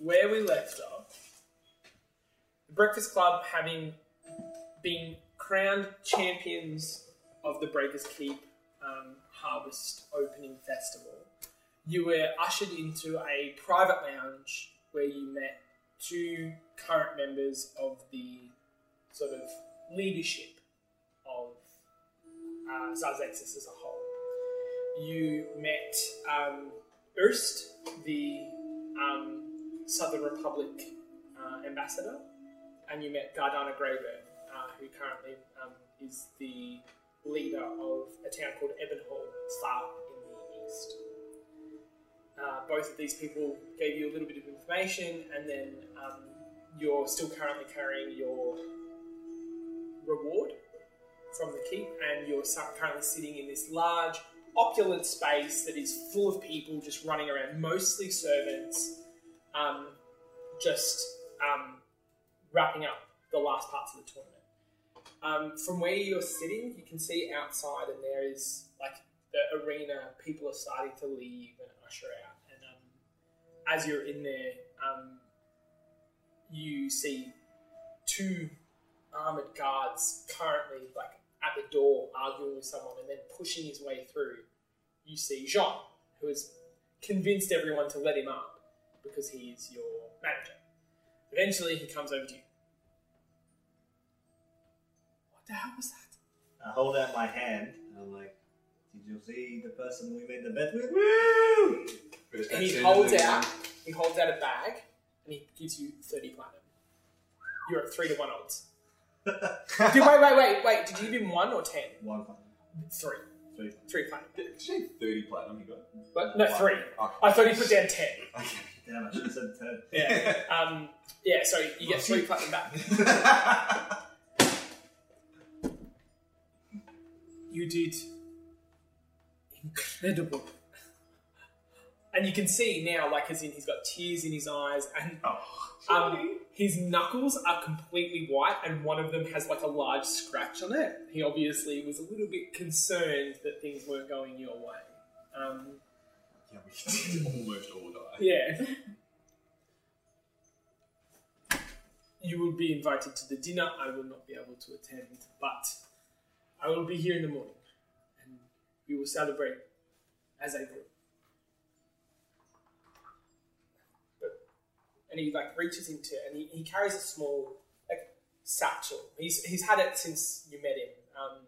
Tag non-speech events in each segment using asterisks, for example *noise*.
where we left off, the Breakfast Club having been crowned champions of the Breakers Keep um, Harvest Opening Festival, you were ushered into a private lounge where you met two current members of the sort of leadership of uh, as a whole. You met um, Erst, the um, Southern Republic uh, ambassador, and you met Gardana Greyburn, uh, who currently um, is the leader of a town called Ebenhall, far in the east. Uh, both of these people gave you a little bit of information, and then um, you're still currently carrying your reward from the keep, and you're currently sitting in this large, opulent space that is full of people just running around, mostly servants, um, just um, wrapping up the last parts of the tournament. Um, from where you're sitting, you can see outside, and there is like the arena. People are starting to leave and usher out, and um, as you're in there, um, you see two armored guards currently like at the door arguing with someone, and then pushing his way through. You see Jean, who has convinced everyone to let him up because he is your manager. Eventually, he comes over to you. What the hell was that? I hold out my hand and I'm like, Did you see the person we made the bet with? Woo! And he holds out. He holds out a bag, and he gives you thirty platinum. You're at three to one odds. *laughs* Did, wait, wait, wait, wait. Did you give him one or ten? One final. Three. Three. Three platinum. Did you say 30 platinum you got? But no, three. Oh. I thought he put down ten. Okay. Damn, I should have said ten. *laughs* Yeah. Um. Yeah. So you get three platinum back. *laughs* You did incredible. And you can see now, like, as in he's got tears in his eyes, and um, his knuckles are completely white, and one of them has like a large scratch on it. He obviously was a little bit concerned that things weren't going your way. Um, yeah, we did almost all die. yeah. You will be invited to the dinner. I will not be able to attend, but I will be here in the morning, and we will celebrate as I grow. And he like reaches into it and he, he carries a small like satchel. He's he's had it since you met him, um,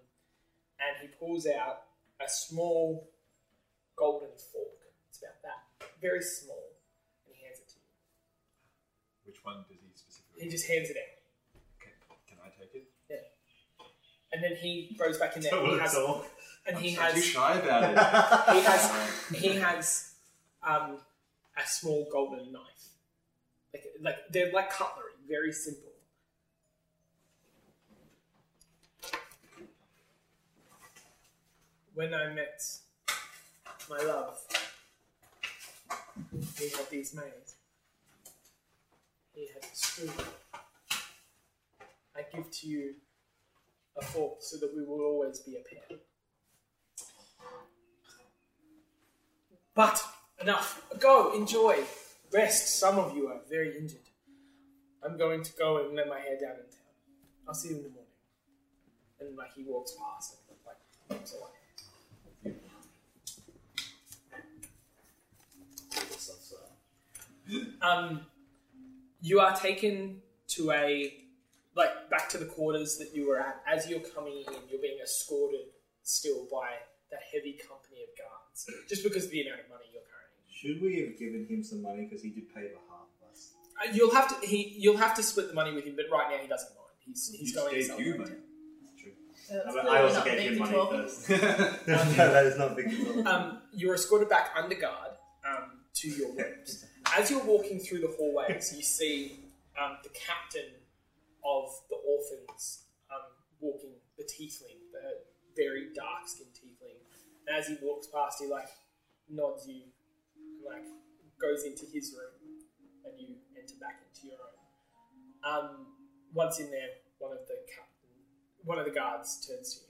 and he pulls out a small golden fork. About that, very small, and he hands it to you. Which one does he specifically He just hands it out, Can, can I take it? Yeah. And then he throws back in there. And he has, and I'm so has shy about it. *laughs* he has he has um, a small golden knife. Like like they're like cutlery, very simple. When I met my love, he had these made. He had a spoon. I give to you a fork so that we will always be a pair. But enough. Go, enjoy. Rest. Some of you are very injured. I'm going to go and let my hair down in town. I'll see you in the morning. And like he walks past and like. Um, you are taken to a like back to the quarters that you were at. As you're coming in, you're being escorted still by that heavy company of guards, just because of the amount of money you're carrying. Should we have given him some money because he did pay for half of us? Uh, you'll have to he you'll have to split the money with him, but right now he doesn't mind. He's he's He just going gave somewhere you in money. town. That's true. I, mean, clearly I also gave him money talk. first. *laughs* *laughs* no, that is not big at all. Um, you're escorted back under guard um, to your rooms. *laughs* As you're walking through the hallways, you see um, the captain of the orphans um, walking, the tiefling, the very dark skinned tiefling. And as he walks past, he like nods you and like goes into his room, and you enter back into your own. Um, once in there, one of the captain, one of the guards turns to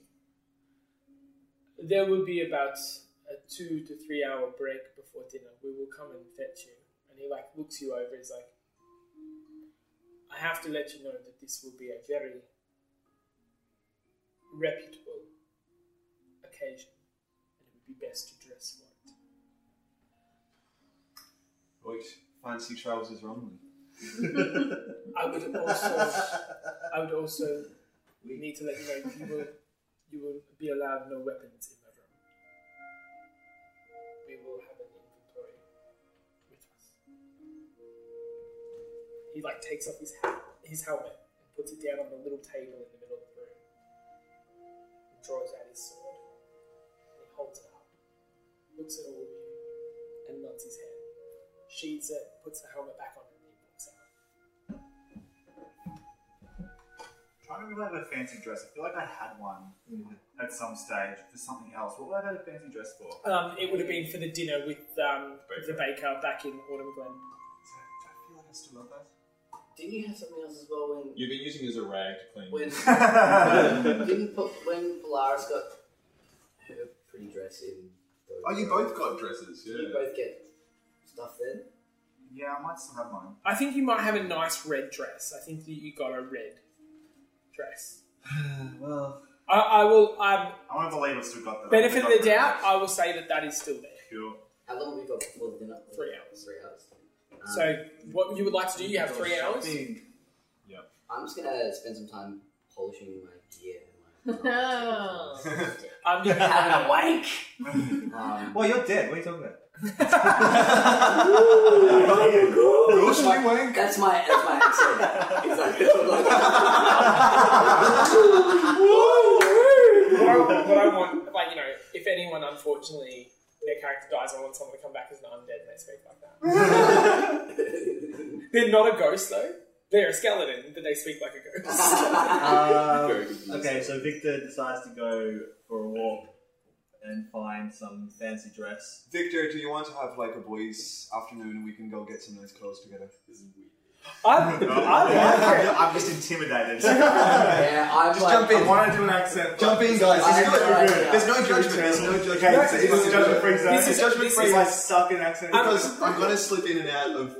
you. There will be about a two to three hour break before dinner. We will come and fetch you, and he like looks you over. He's like, "I have to let you know that this will be a very reputable occasion, and it would be best to dress for it." Which fancy trousers wrongly. *laughs* I would also, I would also We need to let you know you will, you will be allowed no weapons in He like takes off his hat, his helmet, and puts it down on the little table in the middle of the room. And draws out his sword. And he holds it up, looks at all of you, and nods his head. Sheathes it, puts the helmet back on, and he walks out. Trying to remember a fancy dress. I feel like I had one at some stage for something else. What would I have had a fancy dress for? Um, it would have been for the dinner with um, the baker back in Autumn Glen. Do I feel like I still have that? Didn't you have something else as well when You've been using it as a rag to clean. when *laughs* oh, didn't put when Polaris got her pretty dress in? those- Oh, you both got dresses, Did you yeah. both get stuff then? yeah, I might still have mine. I think you might have a nice red dress. I think that you got a red dress. *sighs* well, I, I will. Um, I want to believe I've still got that. benefit of the doubt, I will say that that is still there. Cool. How long have we got before the dinner? Three hours. Three hours. So, what you would like to do? You have three hours. I'm just gonna spend some time polishing my gear. And my *laughs* Oh. Um, you having a wank. Um, well, you're dead. What are you talking about? *laughs* wank. that's my that's my accent. It's like, what, I, what I want, like you know, if anyone unfortunately their character dies, I want someone to come back as an undead and they speak like that. *laughs* They're not a ghost though. They're a skeleton, but they speak like a ghost. *laughs* Um, Very good use. okay, so Victor decides to go for a walk and find some fancy dress. Victor, do you want to have like a boys' afternoon and we can go get some nice clothes together? This is weird. I, *laughs* I like it. I'm just intimidated. *laughs* yeah, I'm Just like, jump in. I want to do an accent. Jump in, guys. I It's have good. no idea. There's no judgment. There's no judgment. Okay, No, so this is judgment free zone. This is- judgment free. is- I suck in accents. Because I'm gonna *laughs* slip in and out of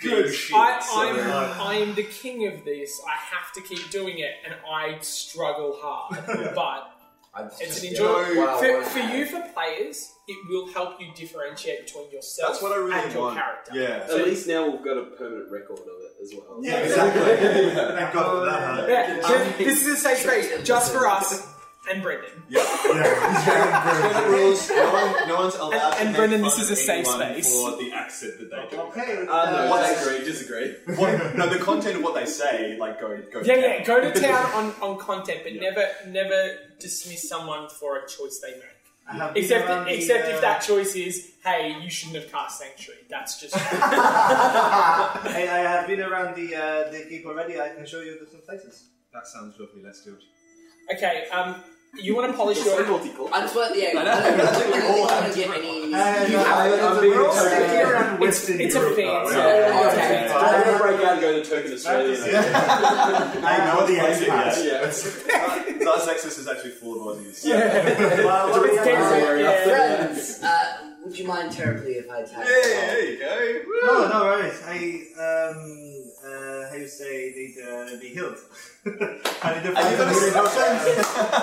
Good. good shit. I, I'm, I am the king of this. I have to keep doing it, and I struggle hard. But I'm it's an enjoyable. Wow, for, wow. for you, for players, it will help you differentiate between yourself That's what I really and your want. character. Yeah. So- At least now we've got a permanent record of it as well. Yeah, exactly. *laughs* Thank God for that. Yeah, so this is a safe space just for us and Brendan. Got the rules. No, one, no one's allowed And- to and make Brendan, fun this is of a safe anyone space. for the accent that they do. Okay. Uh, no, What's- disagree, disagree. What, no, the content of what they say, like go go. Yeah, to yeah. town. Go to town *laughs* on, on content, but Yeah. never never dismiss someone for a choice they make. I have been Except around the, except uh, if that choice is, hey, you shouldn't have cast Sanctuary. That's just *laughs* *laughs* hey, I have been around the uh, the keep already. I can show you some places. That sounds lovely. Let's do it. Okay. Um, you want to polish your multicultural. I just want, yeah, I I don't, know. I don't think want to get any. You have I'm being we're all token. sticking around it's, Western it's a Europe. fancy. though, yeah. okay. Okay. I'm going to break out and go to Token Australia. *laughs* *laughs* I know the Exit, expats. Yeah. Zaz *laughs* Nexus is actually full of Aussies. Well, It's we getting have- yeah. Friends, uh, would you mind terribly if I tag? Yeah, there you go. No, no worries. I um uh how you say need to be healed. *laughs* I need to Are you find gonna some say healing potions.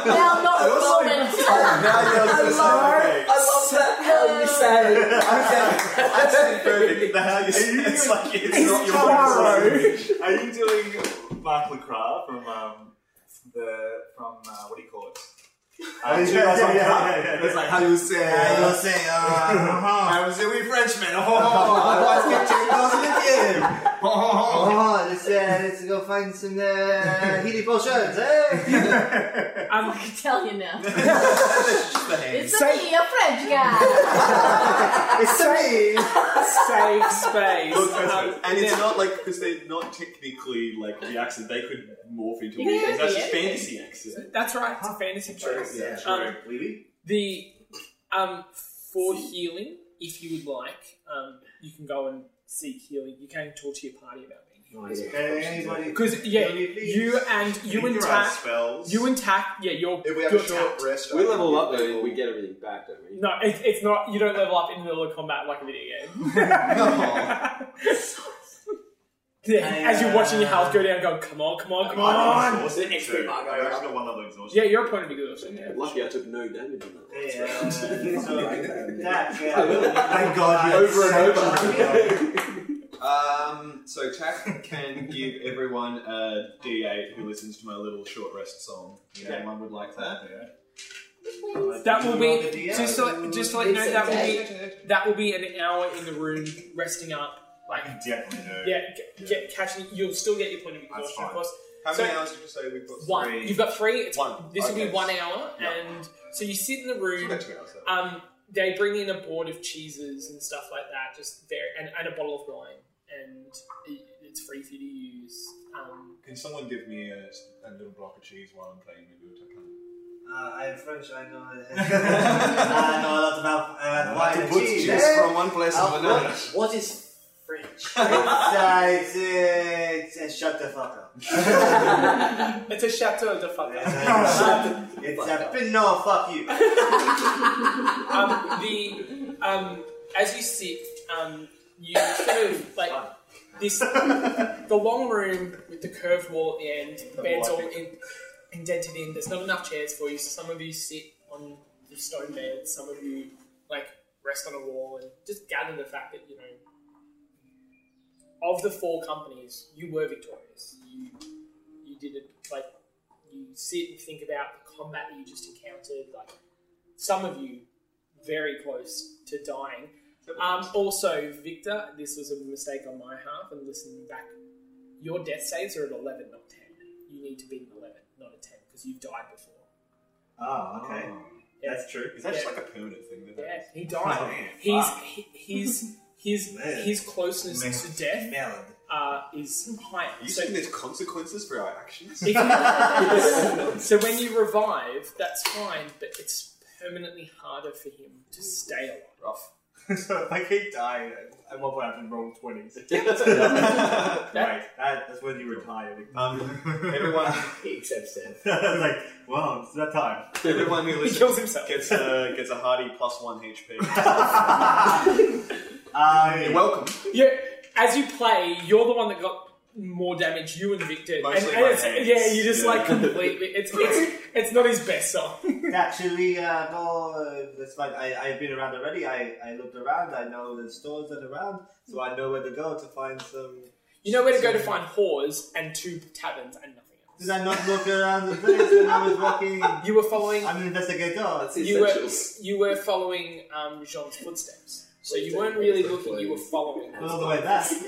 Now, not a also- moment. Now you're I love, say, I love that how you say it. That's perfect. *laughs* The hell you say you it's like it's It's not your Taro. language. Are you doing Mark Lacroix from um, the from uh, what do you call it? *laughs* Uh, yeah, yeah, yeah, yeah, yeah. It's like how you say. Yeah, you'll say, uh, I was a wee Frenchman. Oh, I was getting those in the game. Oh, let's, uh, *laughs* let's go find some uh, healing potions, eh? Um, I can tell you now. Just the hand. It's Say- me, a French guy. *laughs* it's me! safe space. Look, Um, and it's now- not like because they're not technically like the accent. They could morph into Yeah, weird things. That's yeah. just fantasy accent. That's right. It's a fantasy choice. Yeah, Um, Weeby? The um for healing, if you would like, um, you can go and seek healing. You can talk to your party about being No idea. Can anybody? Because yeah, Can you you and you and Tack, spells. you and Tack, yeah, you're If we have you're a short tapped. rest, We level up give though, people- we get everything back, don't we? No, it, it's not. You don't level up in the middle of combat like a video game. *laughs* yeah, *laughs* as you're watching your health go down, go, come on, come on, come on. Exhausted Next too. Mark, I've actually got one level exhaustion. Yeah, you're a point of exhaustion. Yeah. Lucky I took no damage in that. Hey, uh, so, yeah. Thank God you Over and such- Um, so Tack can give everyone a D8 who listens to my little short rest song. If Yeah. anyone would like that. Yeah. That will be just to let, just to let you know that will be that will be an hour in the room resting up. Like I definitely do. yeah, get, get catching. You'll still get your point of exhaustion, of course. How So- many hours did you say we've got? One. Three. You've got three. It's, One. This will be one hour, Yeah. and so you sit in the room. got hours. Um, they bring in a board of cheeses and stuff like that, just very, and, and a bottle of wine, and it, it's free for you to use. Um, Can someone give me a, a little block of cheese while I'm playing the lute? I can't. Uh, I'm French, I know. *laughs* *laughs* I know a lot about uh, wine and cheese. from one place Uh, what, what is French? *laughs* It's, uh, it's, uh, it's shut the fuck up. *laughs* it's a chateau de fuck. It's a *laughs* no, fuck you. um, the um, as you sit, um, you sort of like this the long room with the curved wall at the end. The bed's all in, indented in. There's not enough chairs for you. So some of you sit on the stone bed. Some of you like rest on a wall and just gather the fact that you know of the four companies, you were victorious. You you did it like you sit and think about the combat that you just encountered. Like some of you very close to dying. Um, also, Victor, this was a mistake on my half, and listening back, your death saves are at 11, not 10. You need to be an 11, not a 10, because you've died before. Oh, okay. Yeah. That's true. Is that just like a permanent thing? Then? Yeah, he died. Oh, He's, he, his, his, Man. his closeness Man. to death Melon. uh, is higher. Are you So saying there's consequences for our actions? If you- *laughs* so when you revive, that's fine, but it's permanently harder for him to stay alive. Rough. so if I keep dying, at one point I have to roll 20s. That- Right, that, that's when you retire. Um, *laughs* everyone, he accepts *laughs* it. Like, well, it's that time. everyone who he listens kills himself. gets a gets a hearty plus one HP. Um, You're welcome. Yeah, as you play, you're the one that got more damage. You and Vic did, Mostly and, and my it's, hands. yeah, you just Yeah. like completely. It's it's it's not his best song. *laughs* Actually, uh? Uh, that's fine. I, I've been around already. I, I looked around. I know the stores that are around, so I know where to go to find some. You know where to go to find whores and two taverns and nothing else. Did. I not look around the place when I was walking? You were following. I'm an investigator. You were essentials. you were following um, Jean's footsteps, so you weren't really looking. You were following. All the way back. *laughs*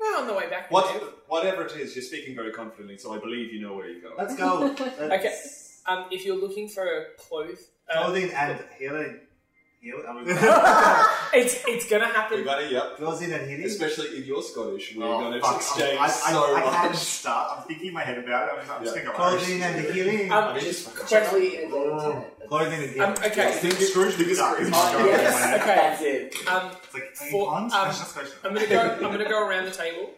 Well, on the way back. What, whatever it is, you're speaking very confidently, so I believe you know where you go. Let's go. Let's- *laughs* Okay. Um, if you're looking for clothes, uh, Clothing and healing. Heal. I mean, it's it's gonna We happen. got it, yep. clothing and healing. Especially if you're Scottish, we're Oh, going to fuck, exchange I, I, so I, I can't much. start. I'm thinking in my head about it. I'm, I'm just Yeah. going to go Clothing and healing. Um, I mean, Just question. generally as. Clothing and healing. Um, okay. Think Scrooge McDuck is Oh, yes, okay. That's it. Um, It's like, any For- puns? um, That's just question. I'm gonna go. I'm gonna go around the table.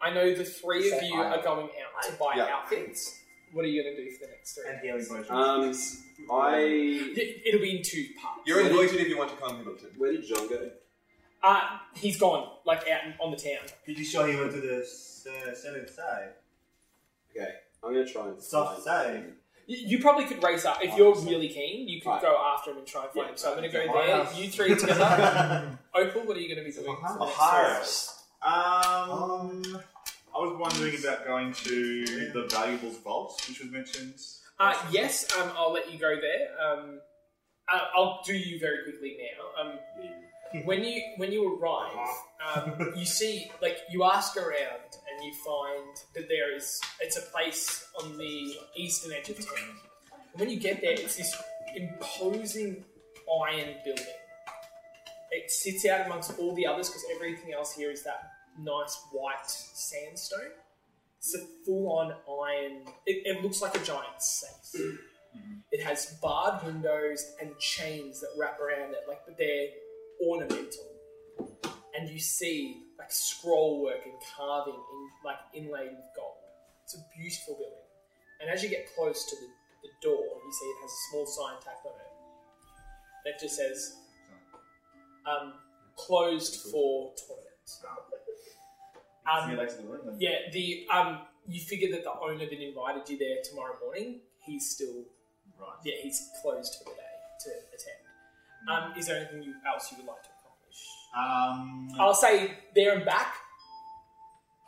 I know the three of you I. are going out to buy Yeah. outfits. What are you gonna do for the next three? And healing hours? potions. Um, I. It- It'll be in two parts. You're invited if you want to come, Middleton. Where did John go? Uh, he's gone, like out in- on the town. Did you show he went to the uh, selling side? Okay, I'm gonna try and Soft find- side. You, you probably could race up if you're really keen. You could Right. go after him and try and find Yeah. him. So I'm gonna go Hire there. us. You three together. *laughs* Opal, what are you gonna be doing? Hire for the next hire three us. Um, I was wondering about going to the valuables vault, which was mentioned. Uh, yes, um, I'll let you go there. Um, uh, I'll do you very quickly now. Um, when you when you arrive, um, you see like you ask around and you find that there is it's a place on the eastern edge of town. And when you get there, it's this imposing iron building. It sits out amongst all the others because everything else here is that nice white sandstone. It's a full-on iron. It, it looks like a giant safe. It has barred windows and chains that wrap around it, like but they're ornamental. and you see like scroll work and carving in like inlaid with gold. It's a beautiful building, and as you get close to the, the door, you see it has a small sign tacked on it that just says um, "closed for tournaments." Um, See you later the room then. yeah, the um, you figure that the owner that invited you there tomorrow morning, he's still Right. yeah, he's closed for the day to attend. Um, is there anything you, else you would like to accomplish? Um, I'll say there and back,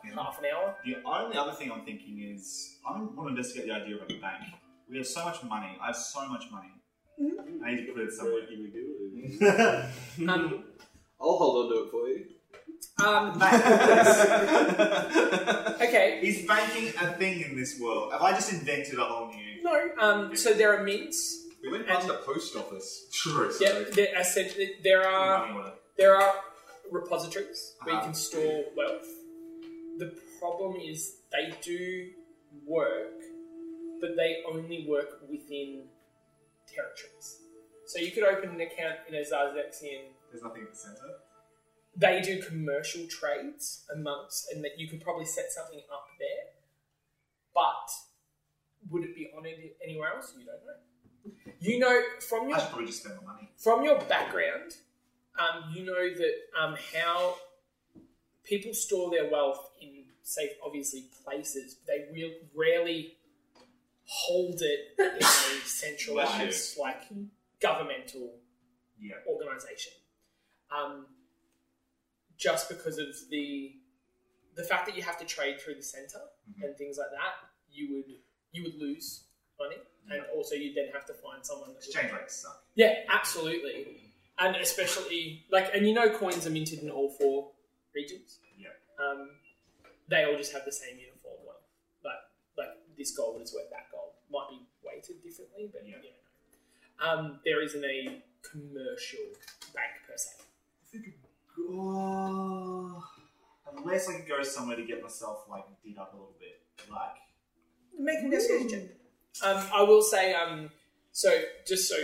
yeah. half an hour. The only other thing I'm thinking is I want to investigate the idea of a bank. We have so much money. I have so much money. I need to put it somewhere. Give me good. Um, I'll hold on to it for you. Um, *laughs* okay, Is banking a thing in this world? Have I just invented a whole new? no. Um, so there are mints. We went past the post office. True. Yeah, there, essentially, there are order. there are repositories where you Uh-huh. can store wealth. The problem is they do work, but they only work within territories. So you could open an account in a Zazexian. There's nothing at the center. They do commercial trades amongst, and that you could probably set something up there. But would it be honoured anywhere else? You don't know. You know from your I should probably just spend the money. from your background, um, you know that um, how people store their wealth in safe, obviously, places. They real, rarely hold it in a *laughs* centralized, like governmental Yeah. organization. Um, just because of the the fact that you have to trade through the center Mhm. and things like that, you would you would lose money, and also you'd then have to find someone Exchange rates suck. yeah, absolutely. And especially like and you know coins are minted in all four regions. Yeah. Um, they all just have the same uniform one, But like this gold is worth that gold. Might be weighted differently, but Yeah. you know. Um, there isn't a commercial bank per se. I think oh, unless I could go somewhere to get myself like did up a little bit, like Make an investigation. Um, I will say, um, so just so,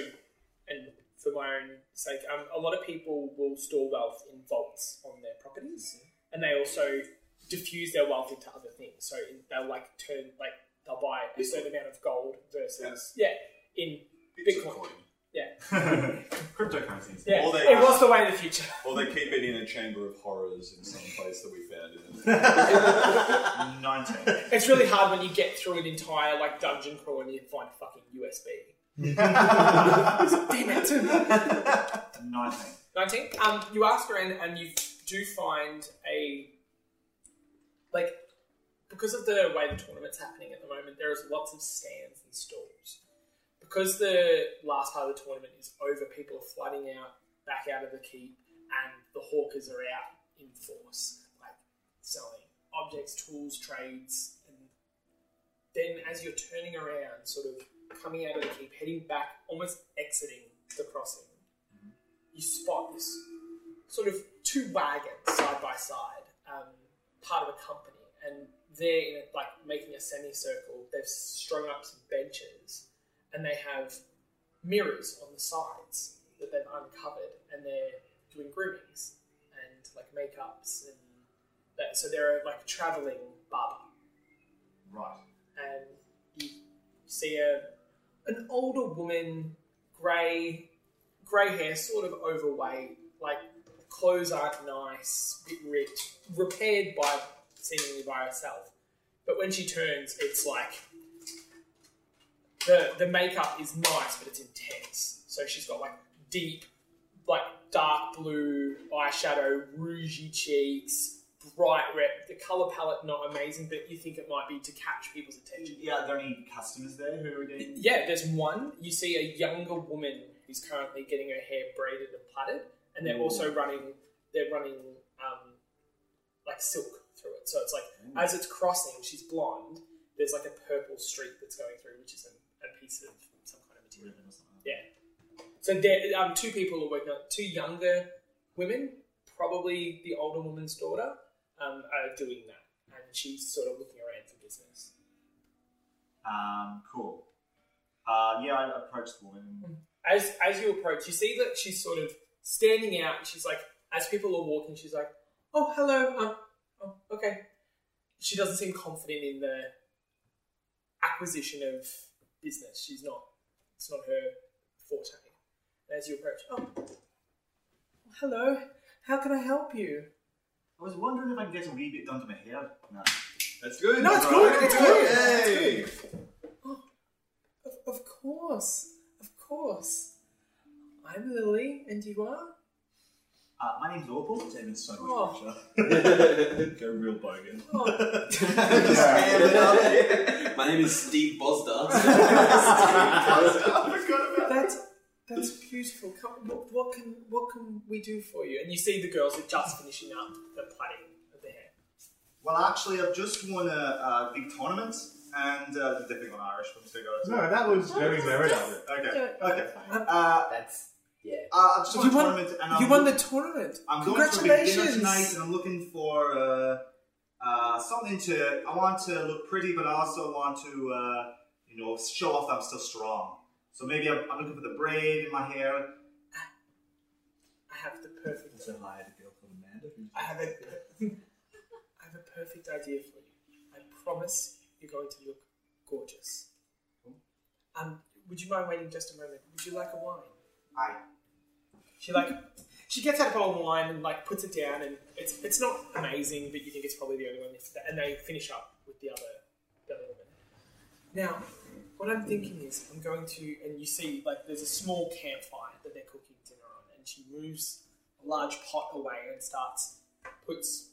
and for my own sake, um, a lot of people will store wealth in vaults on their properties, and they also diffuse their wealth into other things. So they'll like turn, like they'll buy a certain amount of gold versus yeah, in Bitcoin. Yeah, *laughs* cryptocurrencies. yeah. Or they- it was the way of the future. Or they keep it in a chamber of horrors in some place that we found in *laughs* Nineteen. It's really hard when you get through an entire like dungeon crawl and you find a fucking USB. *laughs* Damn it. Nineteen. 19. Um, you ask around and you do find a. Like, because of the way the tournament's happening at the moment, there is lots of stands and stalls. Because the last part of the tournament is over, people are flooding out, back out of the keep, and the hawkers are out in force, like selling objects, tools, trades, and then as you're turning around, sort of coming out of the keep, heading back, almost exiting the crossing, you spot this sort of two wagons side by side, um, part of a company, and they're in a, like making a semicircle. They've strung up some benches, and they have mirrors on the sides that they've uncovered, and they're doing groomings and like makeups, and that, so they're like traveling barber Right. and you see a an older woman, grey, grey hair, sort of overweight, like clothes aren't nice, bit ripped, repaired by seemingly by herself. But when she turns, it's like the the makeup is nice, but it's intense. So she's got like deep, like dark blue eyeshadow, rougey cheeks, bright red. The color palette not amazing, but you think it might be to catch people's attention. Yeah, are there any customers there who are getting? Yeah, there's one. You see a younger woman who's currently getting her hair braided and plaited, and they're also running. They're running um, like silk through it. So it's like as it's crossing, she's blonde. There's like a purple streak that's going through, which is a, a piece of some kind of material. Yeah. So there, um, two people are working on two younger women, probably the older woman's daughter, um, are doing that, and she's sort of looking around for business. Um, cool. Uh, yeah, I approached the woman. as as you approach, you see that she's sort of standing out. She's like as people are walking, she's like, "Oh, hello. Um, oh, okay." She doesn't seem confident in the acquisition of business. She's not. It's not her forte. And as you approach, oh, hello. How can I help you? I was wondering if I can get a wee bit done to my hair. No. That's good. No, it's right? good, it's good, Yay. it's Of, of course, of course. I'm Lily, and you are. Uh, my name's Opal. Damn, it's so much Oh. *laughs* *laughs* Go real bogan. Oh, *laughs* My name is Steve Bosda. that's that's beautiful. Come, what, what can what can we do for you? And you see the girls are just finishing up the plaiting of the hair. Well, actually, I've just won a, a big tournament, and uh, definitely on Irish. I'm just gonna. No, that was very merit of. Okay. Okay. Uh, That's yeah. uh, I've just won You a won- tournament, and I'm you won the look- tournament. I'm going for a dinner Congratulations! tonight, and I'm looking for uh, uh, something to. I want to look pretty, but I also want to, uh, you know, show off that I'm still strong. So maybe I'm, I'm looking for the braid in my hair. I have the perfect. So hired a girl called Amanda. I have a, *laughs* I have a perfect idea for you. I promise you're going to look gorgeous. Um, would you mind waiting just a moment? Would you like a wine? I She like she gets out a bottle of wine and like puts it down, and it's it's not amazing, but you think it's probably the only one. And they finish up with the other the other woman. Now, what I'm thinking is, I'm going to, and you see like there's a small campfire that they're cooking dinner on, and she moves a large pot away and starts puts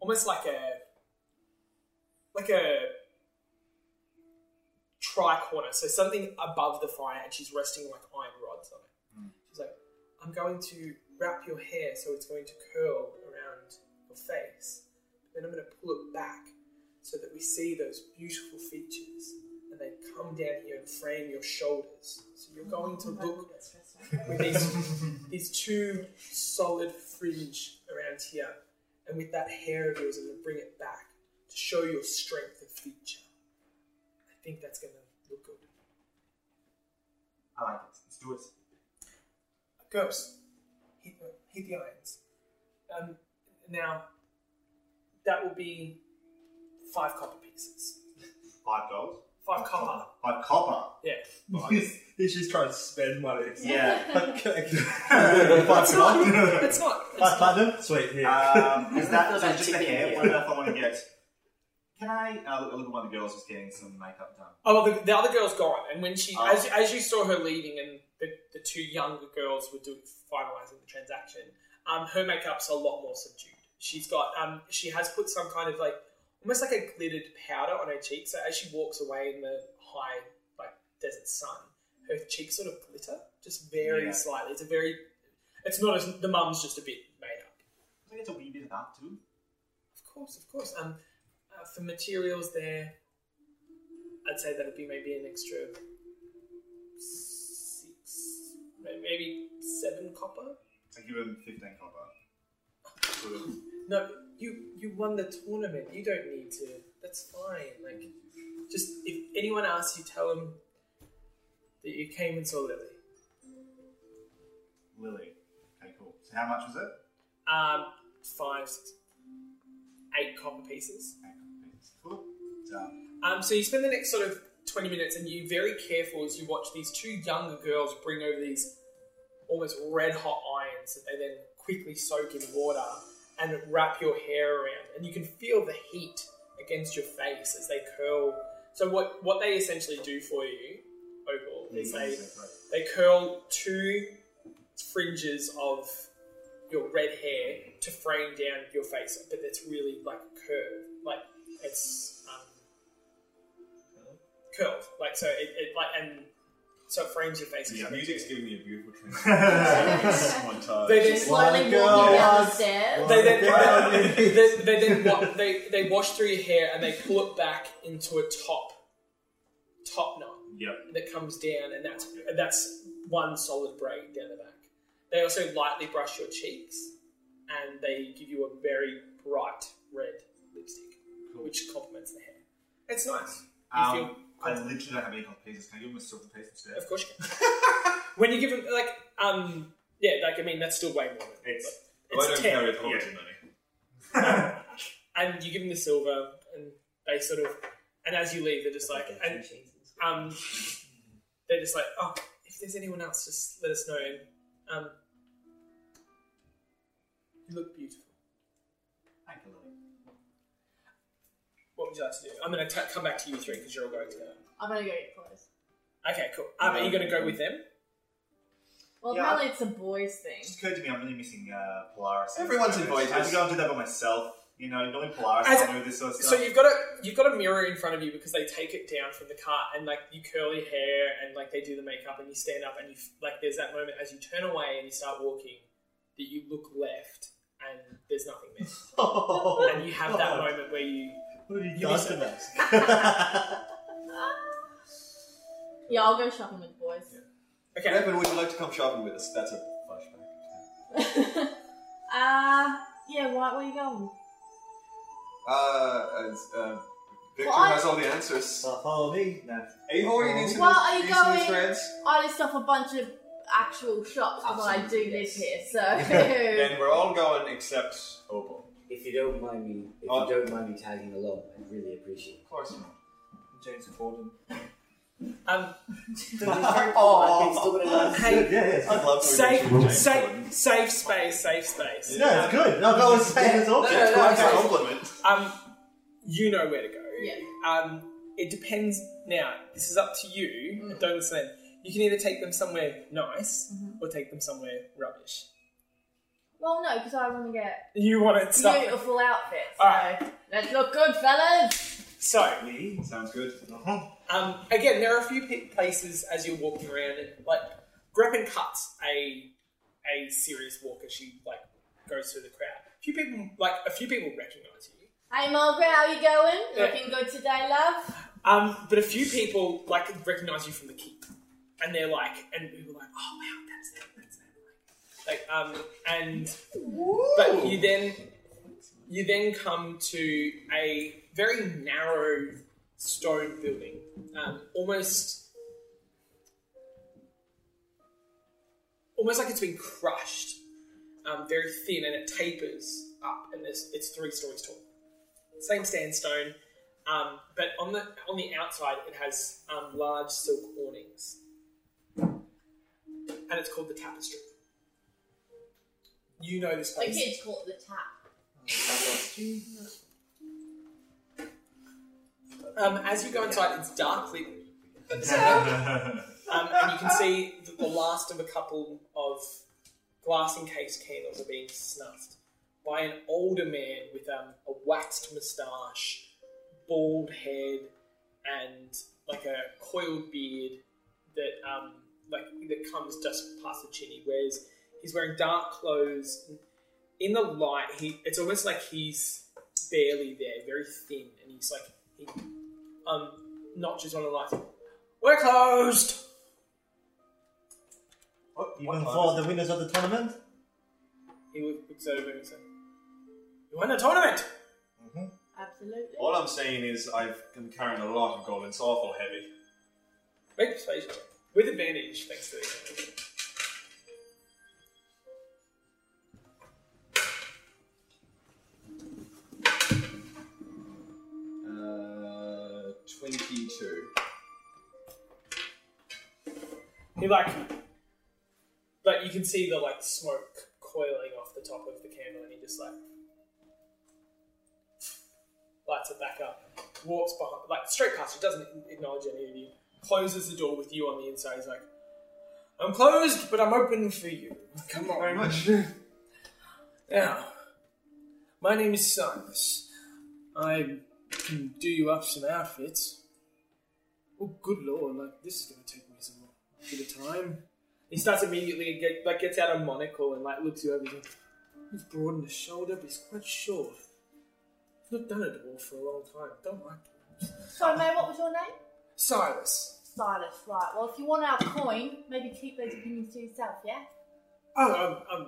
almost like a like a tricorner, so something above the fire, and she's resting like iron I'm going to wrap your hair so it's going to curl around your face. Then I'm going to pull it back so that we see those beautiful features and they come down here and frame your shoulders. So you're going to look with these, *laughs* these two solid fringe around here and with that hair of yours, I'm going to bring it back to show your strength of feature. I think that's going to look good. I like it. Let's do it. Girls, hit the, hit the irons. Um, now, that will be five copper pieces. Five gold. Five copper. Five copper. Yeah. He's just trying to spend money. Yeah. *laughs* Okay. *laughs* It's not. It's not. It's Five platinum? Sweet, here. Um, is that *laughs* Feels so just the hair? What if I want to get? Can I uh, look, at one of the girls who's getting some makeup done? Oh, well, the, the other girl's gone, and when she, Oh. as, as you saw her leaving, and the, the two younger girls were doing finalizing the transaction, um, her makeup's a lot more subdued. She's got, um, she has put some kind of like, almost like a glittered powder on her cheeks. So as she walks away in the high, like desert sun, her cheeks sort of glitter, just very Yeah. slightly. It's a very, it's not as the mum's just a bit made up. I think it's a wee bit of that too. Of course, of course. Um, for materials there, I'd say that'd be maybe an extra six, maybe seven copper. I give him fifteen copper. *laughs* No, you you won the tournament. You don't need to. That's fine. Like, just if anyone asks you, tell them that you came and saw Lily. Lily. Okay, cool. So how much was it? Um, five, six, eight copper pieces. Cool. Um, so you spend the next sort of 20 minutes and you're very careful as you watch these two younger girls bring over these almost red hot irons that they then quickly soak in water and wrap your hair around. And you can feel the heat against your face as they curl. So what, what they essentially do for you, Opal, is they, they curl two fringes of your red hair to frame down your face, but it's really like curved, like it's um, curled, like so it, it like and so it frames your face. as Yeah, you music's giving me a beautiful *laughs* transition. montage. They then, Slowly girl, walking down the one- stairs. they then, girl. they, they then wa- they they wash through your hair and they pull it back into a top top knot Yep. that comes down, and that's and that's one solid braid down the back. They also lightly brush your cheeks, and they give you a very bright red lipstick, which complements the hair. It's nice. You Um, feel I literally don't have any gold pieces. Can I give them a silver piece instead? Of course you can. *laughs* when you give them like um yeah, like I mean that's still way more than It's Well, I It's don't ten, carry yeah. poverty money. *laughs* and you give them the silver, and they sort of, and as you leave, they're just like, and um, they're just like, oh, if there's anyone else, just let us know. And um, you look beautiful. What would you like to do? I'm going to come back to you three because you're all going together. I'm gonna go get clothes. Okay, cool. Um, are you going to go with them? Well, Yeah. apparently it's a boys It thing. just occurred to me I'm really missing uh, Polaris. Everyone's in Voyager. I invited. have to go and do that by myself. You know, only Polaris As- can do this sort of stuff. So you've got a you've got a mirror in front of you because they take it down from the cart and like you curl your hair and like they do the makeup and you stand up and you f- like there's that moment as you turn away and you start walking that you look left and there's nothing there *laughs* and you have that moment where you What have you You done miss to Yeah, I'll go shopping with the boys. okay Evan, would you like to come shopping with us? That's a flashback. *laughs* uh, yeah, why, where are you going? Uh, as, uh, Victor Well, I- has all the answers. So follow me. No. Eivor, you need some, Well, are you need some going- threads? I list off a bunch of actual shops because I do Absolutely, live yes. here, so. *laughs* Then *laughs* we're all going except Opal. If you don't mind me, if Oh. you don't mind me tagging along, I'd really appreciate it. Of course not. James Corden. um *laughs* *laughs* Oh, I've been still gonna hey Good, yeah, yeah. I'd love to safe agree safe safe space safe space Yeah, it's good. No, that was saying it's okay. No, no, It's no, quite a no. compliment. um you know where to go Yeah. um it depends now this is up to you Mm. don't listen you can either take them somewhere nice Mm-hmm. or take them somewhere rubbish well, no, because I want to get you want it stuff beautiful outfits. So Alright. let's look good, fellas. so We? Sounds good. Uh-huh. Um, again, there are a few pe- places as you're walking around, and like Greppin cuts a a serious walk as she like goes through the crowd. A few people, like a few people, recognize you. Hey, Margaret, how you going? Yeah. Looking good today, love. Um, but a few people like recognize you from the keep, and they're like, and we were like, oh wow, that's them, that's them. Like, um, and but you then you then come to a very narrow stone building, um, almost almost like it's been crushed, um, very thin, and it tapers up, and it's, it's three stories tall. Same sandstone, um, but on the on the outside it has um, large silk awnings, and it's called the Tapestry. You know this The place. kids call it the tap. Um, as you go inside, it's dark lit, *laughs* um, and you can see that the last of a couple of glass encased candles are being snuffed by an older man with um, a waxed moustache, bald head, and like a coiled beard that um, like that comes just past the chin. He wears he's wearing dark clothes. In the light, he it's almost like he's barely there, very thin, and he's like he um notches on the lights. We're closed. What, Even what for the winners of the tournament? He looks over and says, "You won the tournament." Absolutely. All I'm saying is I've been carrying a lot of gold. It's awful heavy. Make persuasion check. with advantage, thanks to the Uh, He like, like you can see the like smoke coiling off the top of the candle, and he just like lights it back up, walks behind, like straight past you, doesn't acknowledge any of you, closes the door with you on the inside. He's like, "I'm closed, but I'm open for you. Come on." Very much. Now, my name is Silas. I can do you up some outfits. Oh, good lord! Like this is going to take bit of time. He starts immediately and get, like gets out a monocle and like looks you over. He's like, he's broad in the shoulder, but he's quite short. He's not done a dwarf for a long time. Don't like dwarves. Sorry, mate, what was your name? Silas. Silas, right. Well, if you want our coin, maybe keep those opinions to yourself, yeah? Oh, um, um,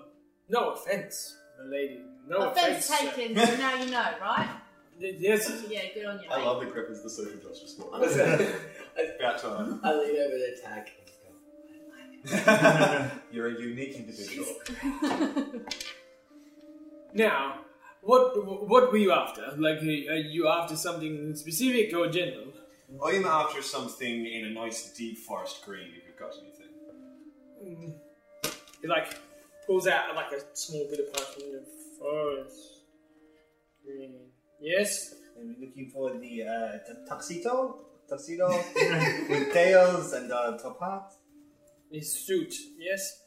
no offense, my lady. No Offence offense. taken, so now you know, right? *laughs* Yes. Yeah, good on you, I mate. love the Grip is the social justice warrior. Honestly, *laughs* About time. I lean over the tag and just go. *laughs* You're a unique individual. Now, what what were you after? Like, are you after something specific or general? I am after something in a nice deep forest green. If you've got anything. He like pulls out like a small bit of parchment of forest green. Yes. And we're looking for the, uh, the tuxedo, tuxedo *laughs* with tails and uh, top hat. His suit. Yes.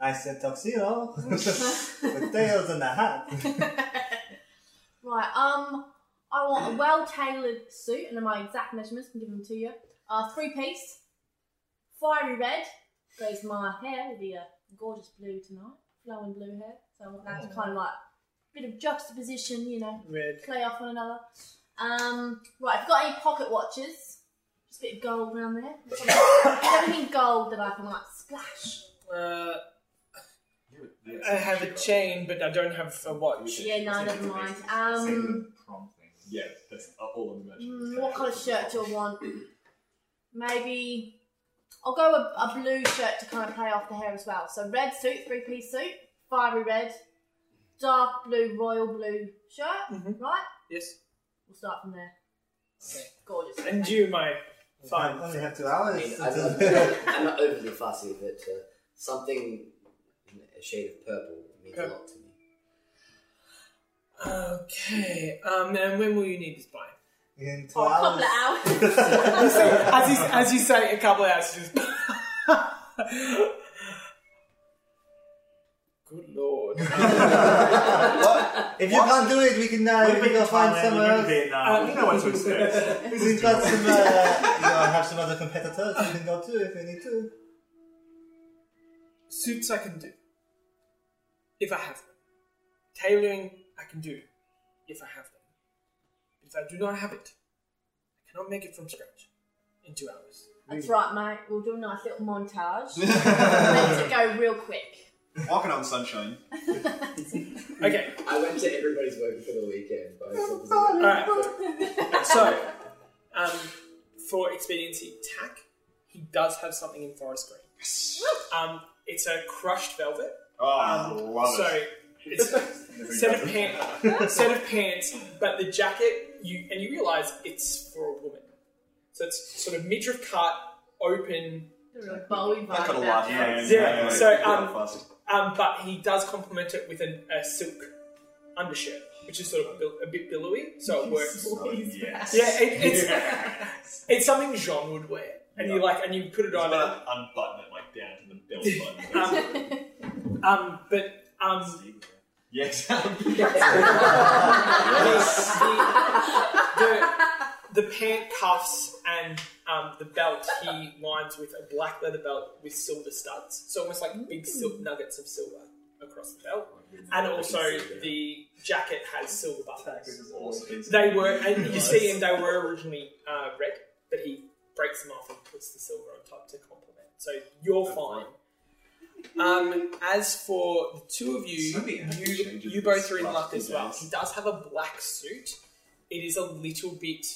I said tuxedo *laughs* with tails and a hat. *laughs* Right, um, I want a well tailored suit, and my exact measurements can give them to you. Uh, three piece, fiery red, goes my hair will be a gorgeous blue tonight, flowing blue hair. So I want that to kind of like a bit of juxtaposition, you know, Red. play off one another. Um, right, I've got any pocket watches, just a bit of gold around there. Everything gold that I can like splash. Uh, I have a chain, but I don't have a watch. Yeah, no, never mind. Um, prom thing. Yeah, that's all of the measurements. Mm, what colour shirt do I want? Maybe I'll go a, a blue shirt to kind of play off the hair as well. So red suit, three piece suit, fiery red, dark blue, royal blue shirt, Mhm. right? Yes. We'll start from there. Okay. Gorgeous. And you, my I fine. only have two I hours. mean, *laughs* I'm, not, I'm not overly fussy but. Uh, something in a shade of purple means a lot to me. Okay. Um, and when will you need this by? In two Oh, a couple of hours. hours. *laughs* As you as you say, a couple of hours. Just *laughs* Good lord. If you can't do it, we can uh, We've we can go find Thailand, somewhere we've else. been to know what to expect. We've got some, uh, you know, have some other competitors we can go to if we need to. Suits I can do if I have them. Tailoring I can do if I have them. If I do not have it, I cannot make it from scratch in two hours. That's right, mate. We'll do a nice little montage. *laughs* Make it go real quick. Walking on sunshine. *laughs* Okay. I went to everybody's work for the weekend, but I was All right. So, um, for expediency tack, he does have something in forest green. Um, it's a crushed velvet. Oh, Um, love so it. it's a *laughs* set of pants, set of pants, but the jacket you and you realize it's for a woman. So it's sort of midriff cut, open. Real Bowie I've got a vibe large about hand. Yeah, so, um. Um, but he does complement it with an, a silk undershirt, which is sort of bil- a bit billowy, so it works. Bowie yes. Yeah, it, it's *laughs* it's something Jean would wear, and you like, and you put it I'm on. gonna unbutton it like down to the belt *laughs* button. Um, um, but um, *laughs* Yes. the, the the pant cuffs and um, the belt he lines with a black leather belt with silver studs, so almost like big silk nuggets of silver across the belt, and also the jacket has silver buttons. They were, and you see, and they were originally uh, red, but he breaks them off and puts the silver on top to complement. So you're fine. Um, as for the two of you, you, you both are in luck as well. He does have a black suit. It is a little bit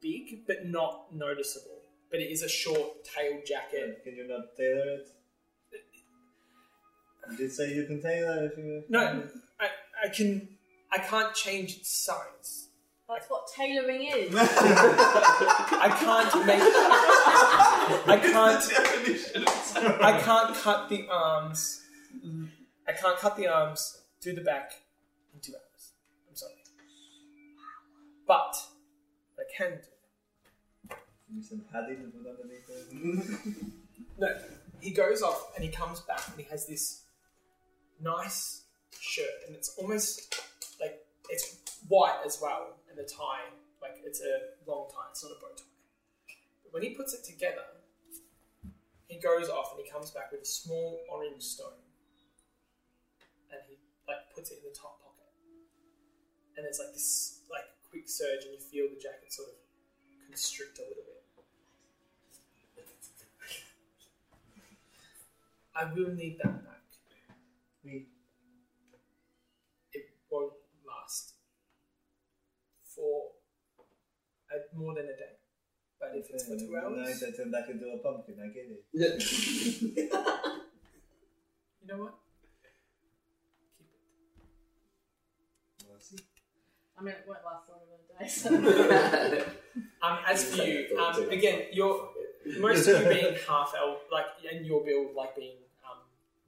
big, but not noticeable. But it is a short tailed jacket. Can you not tailor it? You did say you can tailor if you. No, I, I can. I can't change its size. That's what tailoring is. *laughs* I can't make. I can't. I can't cut the arms. I can't cut the arms to the back in two hours. I'm sorry, but I can do. Give some padding to put underneath it. No, he goes off and he comes back and he has this nice shirt and it's almost like it's white as well and the tie like it's a long tie, it's not a bow tie. But when he puts it together, he goes off and he comes back with a small orange stone and he like puts it in the top pocket. And it's like this like quick surge and you feel the jacket sort of constrict a little bit. I will need that back. We It won't last for uh, more than a day. But if it's for two Nice, hours, I turned back into a pumpkin. I get it. *laughs* you know what? Keep it. I mean, it won't last longer than a day. So. *laughs* Um, as for you, um, again, you're most of you being half elf, like, and your build like being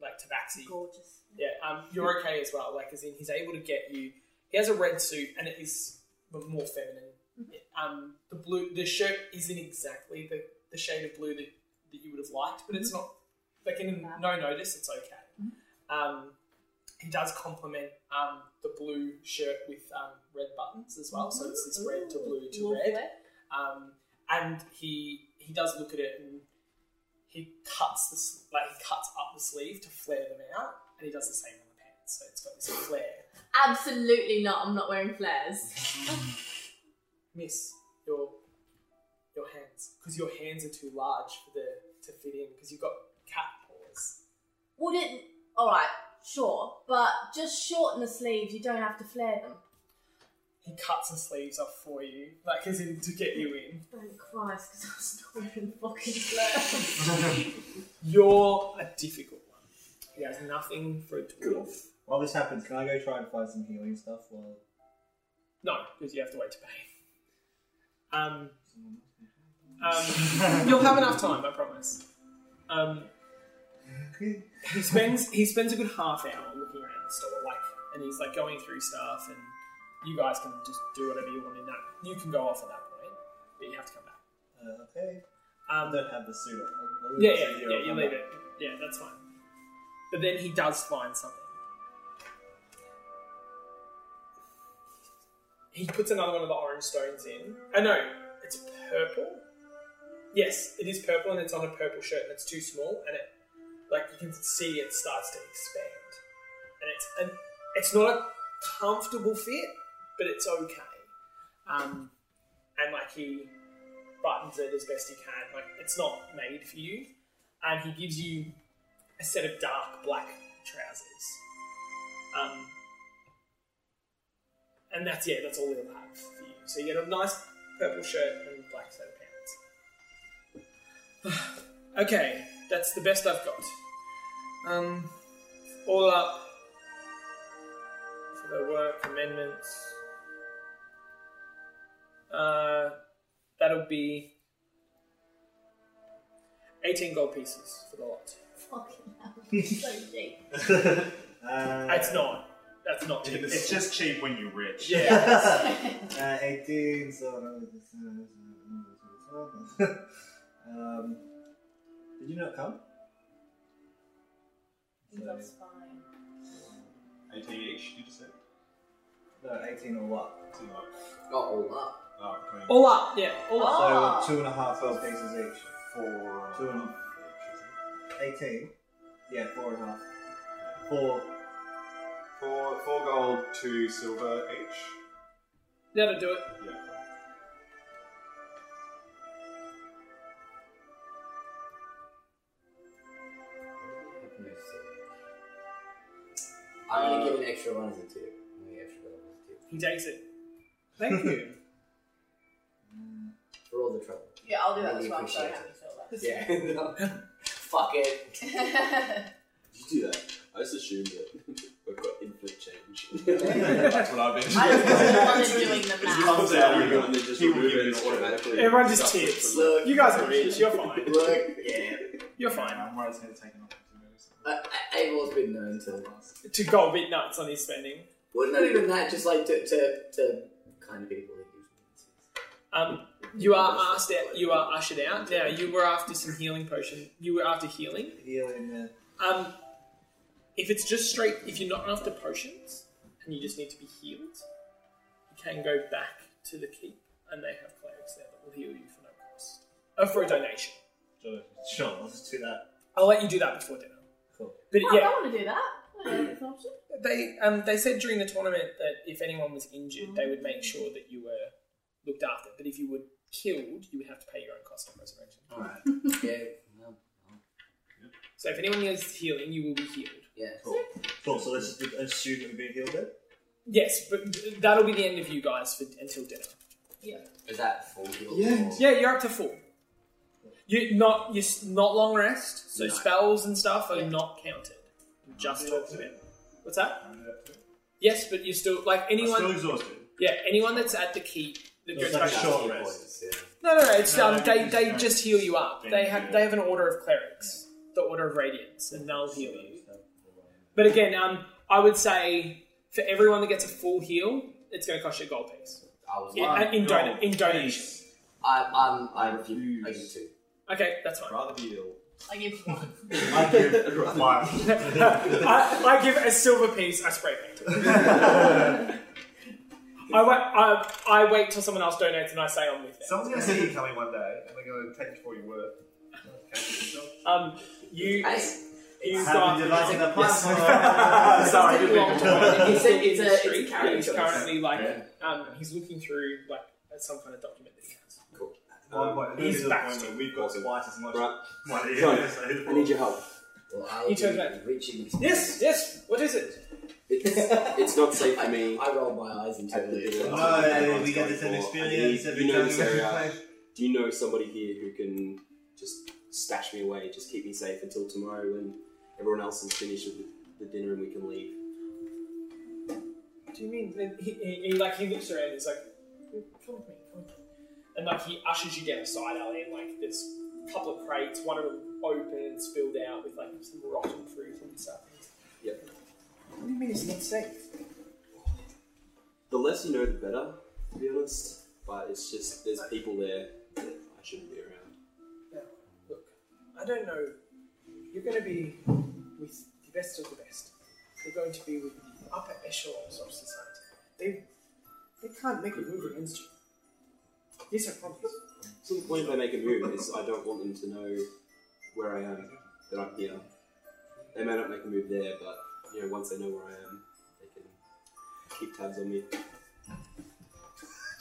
like tabaxi. Gorgeous. Yeah, um, you're okay as well. Like, as in, he's able to get you. He has a red suit, and it is more feminine. Um, the blue, the shirt isn't exactly the, the shade of blue that, that you would have liked, but it's not like in no notice. It's okay. Um, he does complement um, the blue shirt with um, red buttons as well, so it's this red to blue to red. Um, and he he does look at it and he cuts this like he cuts up the sleeve to flare them out, and he does the same on the pants, so it's got this flare. Absolutely not. I'm not wearing flares. *laughs* Miss your your hands because your hands are too large for the to fit in because you've got cat paws. Would it? All right, sure, but just shorten the sleeves. You don't have to flare them. He cuts the sleeves off for you, like as in to get you in. Thank Christ, because I'm still wearing the fucking *laughs* flares. You're a difficult one. He has nothing for a dwarf. While this happens, can I go try and find some healing stuff? While No, because you have to wait to pay. Um, um, you'll have enough time, I promise. Um, he spends he spends a good half hour looking around the store, like, and he's like going through stuff, and you guys can just do whatever you want in that. You can go off at that point, but you have to come back. uh, okay, I Um, don't have the suit. I'll yeah, yeah, yeah. You leave it. Yeah, that's fine. But then he does find something. He puts another one of the orange stones in. Oh no, it's purple. Yes, it is purple, and it's on a purple shirt, and it's too small, and it, like you can see, it starts to expand, and it's and it's not a comfortable fit, but it's okay. Um, and like he buttons it as best he can. Like it's not made for you, and he gives you a set of dark black trousers. Um, and that's yeah, that's all he'll have for you. So you get a nice purple shirt and black set of pants. *sighs* okay, that's the best I've got. Um, all up for the work amendments. Uh, that'll be 18 gold pieces for the lot. fucking hell. It's so cheap. *laughs* Uh, It's not. That's not cheap. It's just cheap when you're rich. yeah. *laughs* uh, 18, so. *laughs* um, did you not come? That's fine. 18 each, did you say? No, 18 or what? Two up. Not all up. Oh, 20. All up, yeah, all up. Ah. So, two and a half gold pieces each. Four. Two and a each, is it? 18? Yeah, four and a half. Four. Four, four gold, two silver each. That'll do it. Yeah. I'm gonna give an extra one as a two. I'm gonna give extra gold as a two. He takes it. Thank *laughs* you. For the trouble. Yeah, I'll do that Really as well. So I appreciate have you feel Yeah. *laughs* Fuck it. *laughs* Did you do that? I just assumed that *laughs* we've got infinite change. That's what I've been I just wasn't doing the math. comes out and then just He will remove give it you automatically. Everyone just Stuff it tips. from Look. You guys are rich. You're fine. Look, yeah. You're fine. I'm worried it's going to take an opportunity. Abel's been known to. To go a bit nuts on his spending. Well, not even that, just like to, to, to kind of people that use Um, you are asked out. You are ushered out. Now you were after some healing potion. You were after healing. Healing, yeah. Um, if it's just straight, if you're not after potions and you just need to be healed, you can go back to the keep, and they have clerics there that will heal you for no cost, or for a donation. Sure, sure, let's just do that. I'll let you do that before dinner. Cool. But Oh, I yeah, don't want to do that. I don't think it's an option. they um they said during the tournament that if anyone was injured, they would make sure that you were looked after. But if you were killed, you would have to pay your own cost of resurrection. Alright. *laughs* yeah. Well, So if anyone needs healing, you will be healed. yeah. Cool, Cool. so let's just assume that we've been healed then? Yes, but that'll be the end of you guys for until dinner. Yeah. Is that full heal? Yeah. or- Yeah, you're up to full. You not you not long rest, so No. spells and stuff are Yeah. not counted. Just talked about. What's that? Yes, but you're still like I'm still anyone. exhausted. Yeah, anyone that's at the keep that goes like back to short the keep. rest. Yeah. No, no, no. It's No, um, they it's they no. just heal you up. They have they have an order of clerics, the order of radiance, and they'll heal you. But again, um, I would say for everyone that gets a full heal, it's going to cost you a gold piece I was in, like, in, dona- in donation. I, I'm, I refuse. I give two. Okay, that's fine. Rather be ill. I give *laughs* one. I give Five. *laughs* I, I give a silver piece. I spray paint. *laughs* I wait. I, I wait till someone else donates, and I say I'm with them. Someone's gonna see you coming one day, and they're gonna take you for your word. Um, you Hey, you happy got. devising a Yes. *laughs* Sorry, I didn't mean It's a- it's a- it's a Street, character He's currently like um, he's looking through like some kind of document that he has. One point. He's He's back. we've got twice as much Right. money. Sorry. I need your help. well, I'll He turns back. reaching. Yes, yes. What is it? It's, *laughs* it's not safe for me. I roll my eyes into At the it. dinner. No, Everyone's we get going the same for- experience I need- every you know time this we area. play. Do you know somebody here who can just stash me away, just keep me safe until tomorrow when everyone else is finished with the, the dinner and we can leave? Do you mean? Then He, he, he like he looks around. He's like, come with me, come with me. And like he ushers you down a side alley, and like there's a couple of crates, one of them open and spilled out with like some rotten fruit and stuff. Yep. What do you mean it's not safe? The less you know, the better, to be honest. But it's just there's people there that I shouldn't be around. Now, look, I don't know. You're going to be with the best of the best. You're going to be with the upper echelons of society. They, they can't make a move against you. Yes, I promise. So the point if they make a move is I don't want them to know where I am, that I'm here. They may not make a move there, but you know, once they know where I am, they can keep tabs on me.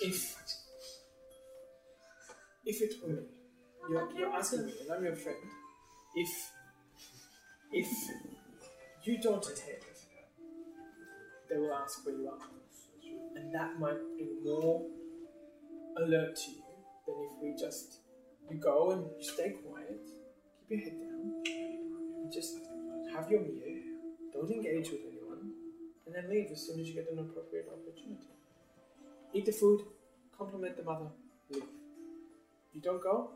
If if it were you're, you're asking me, and I'm your friend. If if you don't attend, they will ask where you are, and that might bring more alert to you than if we just you go and you stay quiet, keep your head down, and just have your meal, don't engage with anyone, and then leave as soon as you get an appropriate opportunity. Eat the food, compliment the mother, leave. You don't go?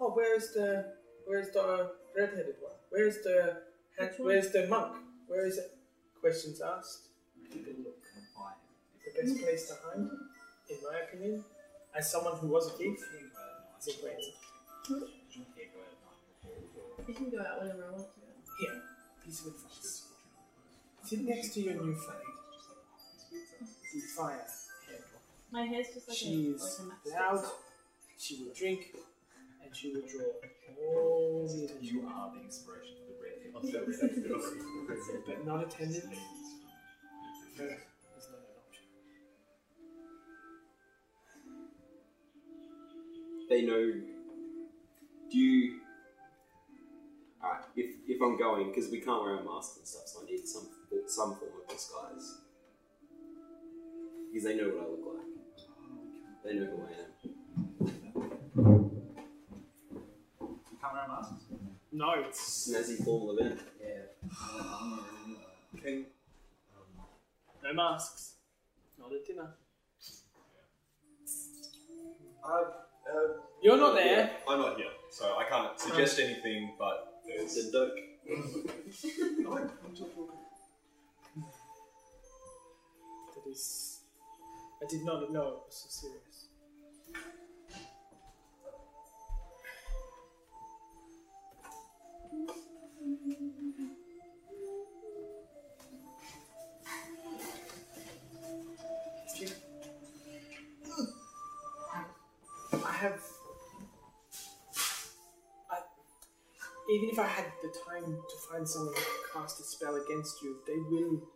Oh, where's the where's the red-headed one? Where's the Which where's the monk? Where is it? Questions asked. People look. The best place to hide, in my opinion, as someone who was a thief, is in plain sight. You can go out whenever I want to. Here, piece of advice. Sit next to your new friend, the fire head. My hair's just like She a, is like a loud, she will drink, and she will draw all the attention. You are the inspiration for the red But not attendance. Her is not an option. They know. Do you? Alright, if, if I'm going, because we can't wear our masks and stuff, so I need some some form of disguise. Because they know what I look like. They know who I am. You can't wear masks. No, it's Snazzy formal event. Yeah. King, no masks. Not at dinner. I, uh, You're not there. I'm not here, so I can't suggest anything, but there's. Then don't. That is. I did not know it was so serious. Even if I had the time to find someone to cast a spell against you, they will.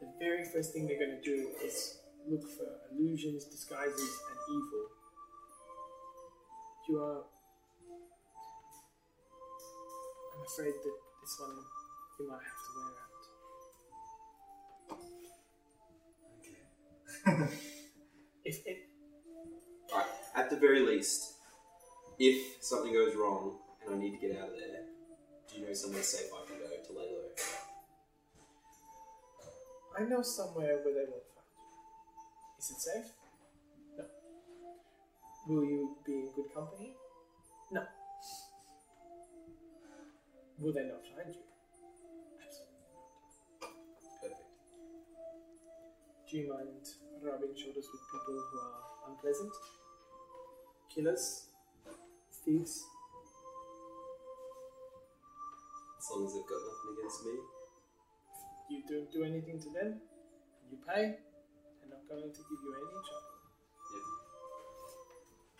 The very first thing they're going to do is look for illusions, disguises, and evil. You are. I'm afraid that this one you might have to wear out. Okay. *laughs* if it. Alright, at the very least, if something goes wrong and I need to get out of there, do you know somewhere safe I can go to lay low? I know somewhere where they won't find you. Is it safe? No. Will you be in good company? No. Will they not find you? Absolutely not. Perfect. Do you mind rubbing shoulders with people who are unpleasant? Killers? Thieves? As long as they've got nothing against me. You don't do anything to them, and you pay, they're not going to give you any trouble.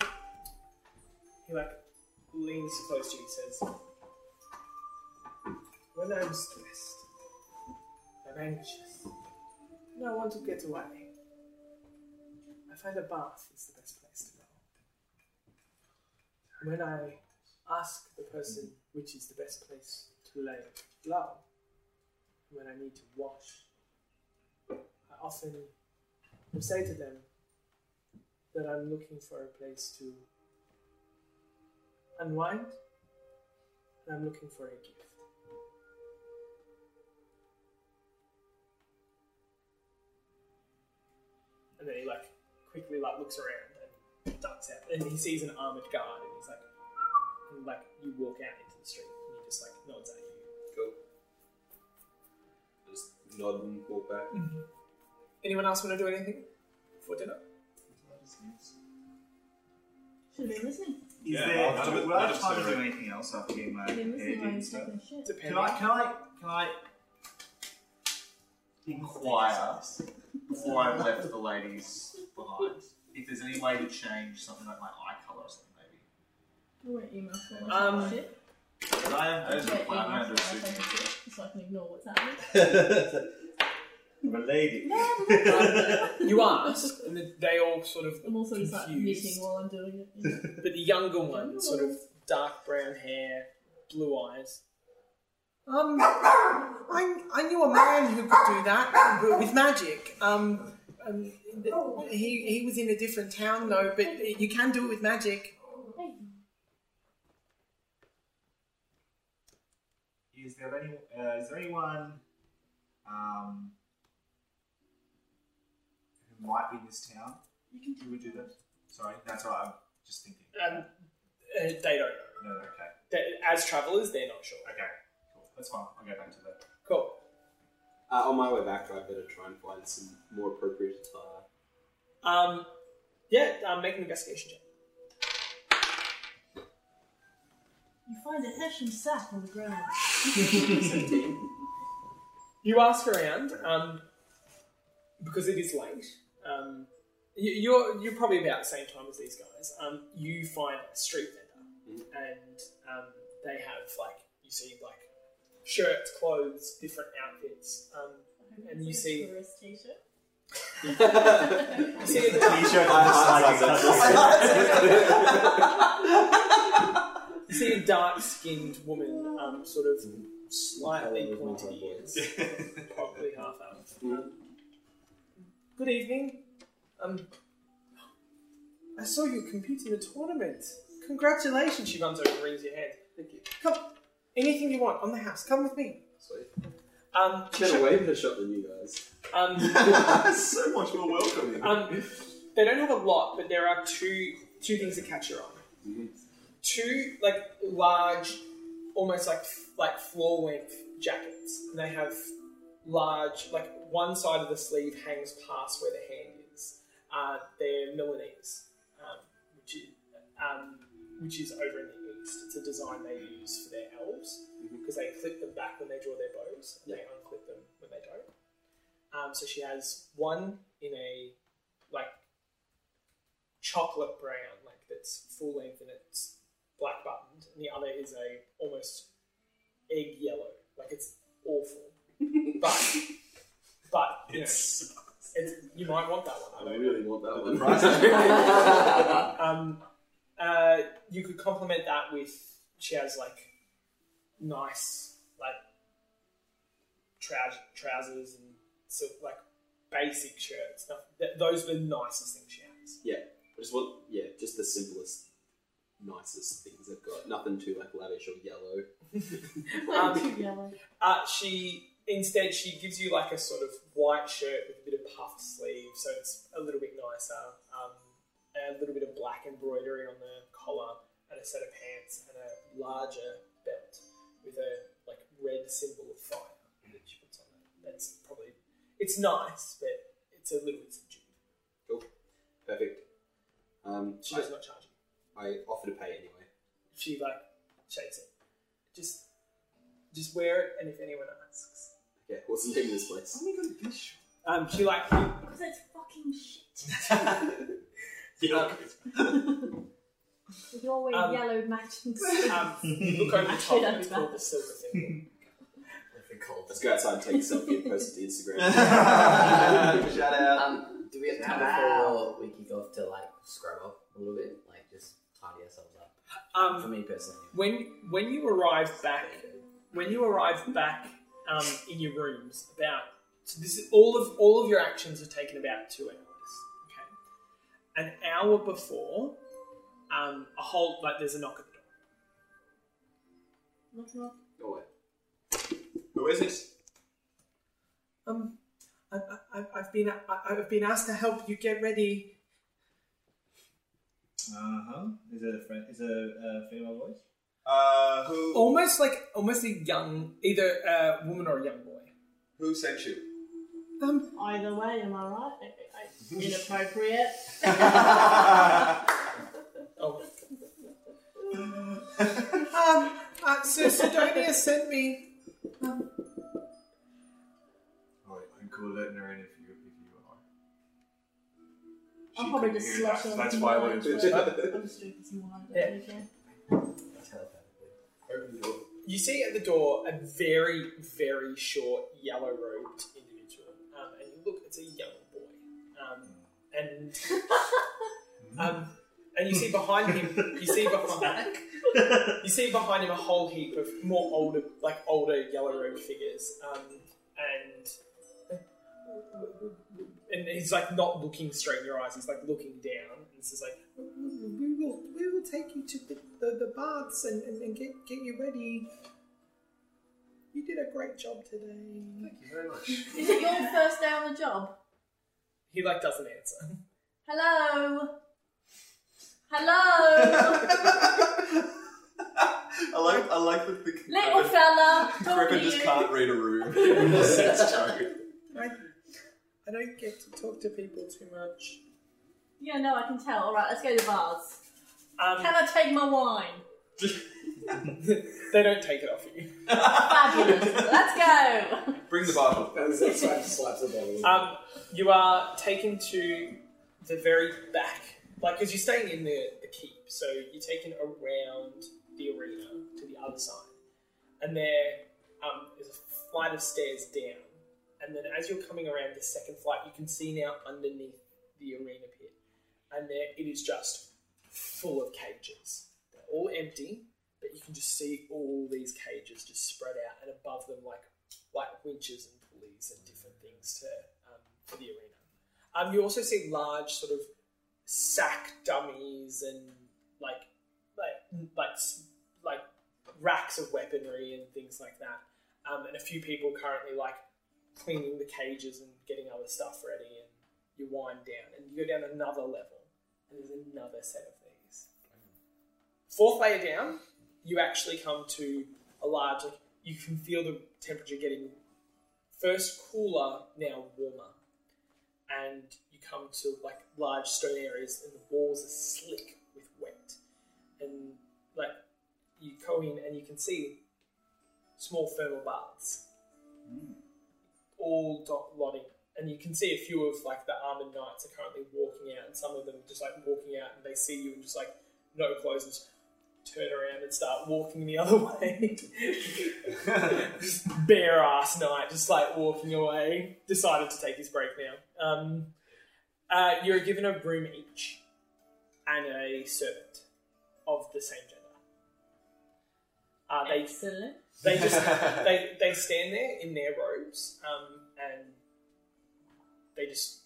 Yeah. He like leans close to you and says, When I'm stressed, I'm anxious, and I want to get away, I find a bath is the best place to go. When I ask the person which is the best place lay low, when I need to wash, I often say to them that I'm looking for a place to unwind and I'm looking for a gift. And then he like quickly like looks around and ducks out. And he sees an armored guard and he's like and like you walk out into the street and he just like nods at Just nod and walk back. Anyone else want to do anything for dinner? Should have been listening. Is Yeah, there, I'll have it- would I I'll have just time to do do it. anything else after getting my Should have hair been listening did while and you're stuff? taking a shit. Can I, can I, can I inquire before I left the ladies behind if there's any way to change something like my eye colour or something maybe? I won't email for Um, shit. Because I am, I Yeah, just plan email I'm going to for do when I a take a suit. shit, so I can ignore what's *laughs* happening. I'm a lady. *laughs* You ask, and then they all sort of I'm also just like confused. knitting while I'm doing it. you know. But the younger one, sort of dark brown hair, blue eyes. Um, I, I knew a man who could do that but with magic. Um, um, he he was in a different town though, but you can do it with magic. Is there any? Uh, is there anyone um, who might be in this town? You can do do that? Sorry, that's right. I'm just thinking. Um, uh, they don't know. No, no, okay, They- As travellers, they're not sure. okay, cool. That's fine. I'll go back to that. Cool. Uh, on my way back, I better try and find some more appropriate attire. Um, yeah, um, make an investigation check. You find a Hessian sack on the ground. *laughs* You ask around, um, because it is late. Um, you, you're you're probably about the same time as these guys. Um, you find a street vendor, and um, they have like you see like shirts, clothes, different outfits. Um, And you see- tourist t-shirt. *laughs* you see a T-shirt *laughs* you see a dark skinned woman, um, sort of slightly pointed ears, *laughs* probably half elf. Um, good evening. Um, I saw you compete in a tournament. Congratulations! She runs over and wrings your hand. Thank you. Come, anything you want on the house. Come with me. Sweet. Um, she Better sho- way better shot than you guys. um, *laughs* so much more welcoming. um, they don't have a lot, but there are two two things that catch your eye. Mhm. Two like large, almost like like floor length jackets, and they have large like one side of the sleeve hangs past where the hand is. Uh, they're Milanese, um, which is um, which is over in the east. It's a design they use for their elves because they clip them back when they draw their bows, and they unclip them when they don't. Um, so she has one in a like chocolate brown, like that's full length and it's black buttoned, and the other is a almost egg yellow, like it's awful. *laughs* but but you know, It's it's, you might want that one. I I don't really want that one. *laughs* um, uh, you could complement that with she has like nice like trou- trousers and so like basic shirts. Noth- th- those are the nicest things she has. yeah, I just want yeah, just the simplest, nicest things I've got. Nothing too like lavish or yellow. *laughs* Um, yellow. Uh, she instead she gives you like a sort of white shirt with a bit of puffed sleeve, so it's a little bit nicer. Um, and a little bit of black embroidery on the collar, and a set of pants, and a larger belt with a like red symbol of fire that she puts on it. That's probably it's nice, but it's a little bit subdued. Cool, perfect. Um, She I, does not charge you. I offer to pay anyway. She like shakes it. Just just wear it, and if anyone asks, Okay, what's the name of this place? Let me go to this um, she like Because it's fucking shit. *laughs* With your weird Um, yellow matching suit. um, you *laughs* look over the Actually, top, that'd and it's be called the silver thing. Let's go outside and take a selfie and post it to Instagram. *laughs* Shout out. Um, do we have time Wow. before we kick off to like scrub up a little bit, like just tidy ourselves up? For Um, me personally, when when you arrive back, when you arrive back um, in your rooms, about so this is all of all of your actions are taken about two hours. Okay, an hour before, um, a whole like there's a knock at the door. Knock, knock. Oh, wait. Who is it? Um, I, I, I've been I, I've been asked to help you get ready. Uh huh. Is it a friend? Is it a, a female voice? Uh, who Almost like almost a young, either a woman or a young boy. who sent you? Um, Either way, am I right? *laughs* Inappropriate. *laughs* oh. um, uh, so Sidonia sent me. Um, Alright, I'm cool letting her in if I'll probably just hear slush that, on That's why I wine wanted to. first. I'm just drinking some wine. Yeah. Okay. telepathically. Open the door. You see at the door a very, very short yellow robed individual, um, and you look, it's a young boy, um, and *laughs* um, and you see behind him, you see *laughs* behind, you see behind him a whole heap of more older, like older yellow robed figures, um, and and he's like not looking straight in your eyes. He's like looking down, and this is like, we will, we will take you to the, the, the baths and, and, and get get you ready. You did a great job today. Thank you very much. *laughs* Is it your first day on the job? He like doesn't answer. Hello. Hello. *laughs* I like I like that the Little fella. Griffin just can't read a room. *laughs* Sense joke. I, I don't get to talk to people too much. Yeah, no, I can tell. All right, let's go to bars. Um, Can I take my wine? *laughs* they don't take it off you. Fabulous. let's go. Bring the bottle. That was slap, slaps the bottle. Um, you are taken to the very back, like because you're staying in the, the keep, so you're taken around the arena to the other side, and there um, is a flight of stairs down, and then as you're coming around the second flight, you can see now underneath the arena pit, and there it is just full of cages. They're all empty, but you can just see all these cages just spread out, and above them like like winches and pulleys and different things to um, for the arena. Um, you also see large sort of sack dummies and like like like like racks of weaponry and things like that. Um, and a few people currently like cleaning the cages and getting other stuff ready. And you wind down and you go down another level, and there's another set of these. Fourth layer down, you actually come to a large. Like, you can feel the temperature getting first cooler, now warmer, and you come to like large stone areas, and the walls are slick with wet, and like you go in and you can see small thermal baths, all dot lotting, and you can see a few of like the armored knights are currently walking out, and some of them just like walking out, and they see you and just like no clothes, just turn around and start walking the other *laughs* way. just bare ass knight, just like walking away. Decided to take his break now. Um, uh, you're given a room each and a servant of the same gender. Uh, they Excellent. They just *laughs* they they stand there in their robes um, and they just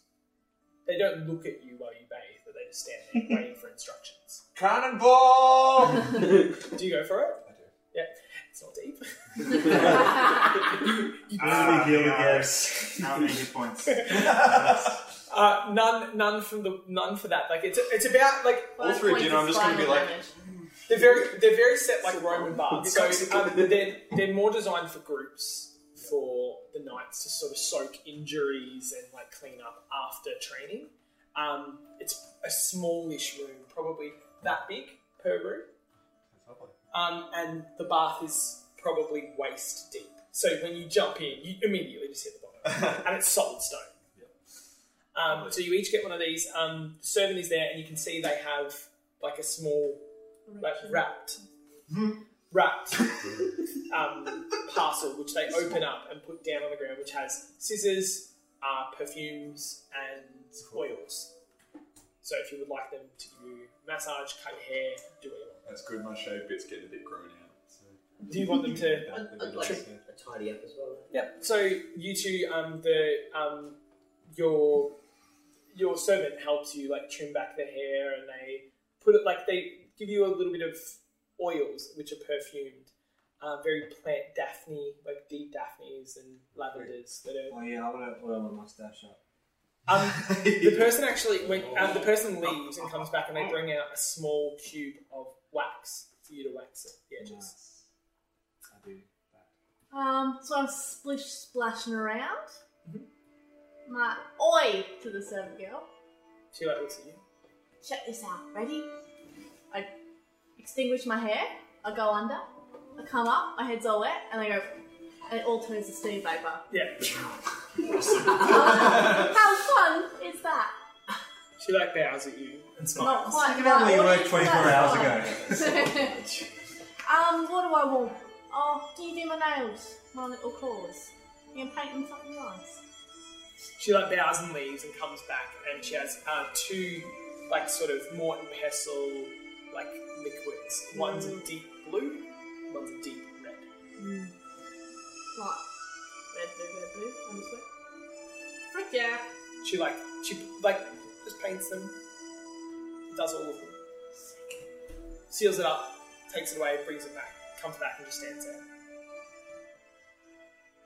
they don't look at you while you bathe, but they just stand there *laughs* waiting for instructions. Cannonball! Do you go for it? I do. Yeah, it's not deep. *laughs* Only heal Ah. yes. How many hit points? Uh, none, none from the none for that. Like it's it's about like All through dinner, I'm just gonna be like, they're very they're very set like Roman baths. So um, they're they're more designed for groups for the knights to sort of soak injuries and like clean up after training. Um, it's a smallish room, probably that big per room. Um, and the bath is probably waist deep. So when you jump in, you immediately just hit the bottom, *laughs* and it's solid stone. Um, so you each get one of these. Um, the servant is there, and you can see they have like a small, like wrapped, wrapped *laughs* um, parcel which they open up and put down on the ground, which has scissors, uh, perfumes, and oils. So if you would like them to give you massage, cut your hair, do what you want. That's good. My shaved bits getting a bit grown out. So. Do you want them to? I'd, I'd like a tidy up as well. Yep. So you two, um, the um, your your servant helps you like trim back the hair, and they put it like they give you a little bit of oils which are perfumed, uh, very plant Daphne, like deep Daphnes and lavenders that are. Oh yeah, I want to oil my mustache up. Um, the *laughs* person actually when um, the person leaves and comes back, and they bring out a small cube of wax for you to wax it. the edges. Nice. I do that. Um, so I'm splish splashing around. Mm-hmm. My oi to the servant girl. She like looks at you. Check this out. Ready? I extinguish my hair. I go under. I come up. My head's all wet, and I go, and it all turns to steam vapor. Yeah. How fun is that? She like bows at you. It's Not quite. Think about where you What 24 hours fun? ago. *laughs* um, what do I want? Oh, do you do my nails? My little claws? You can paint them something nice. She like bows and leaves and comes back, and she has uh, two like sort of Morton pestle like liquids. One's a hmm. deep blue, one's a deep red. Hmm. What? Red, blue, red, blue. I'm just Frick yeah. She like she like just paints them, does all of them, seals it up, takes it away, brings it back, comes back, and just stands there.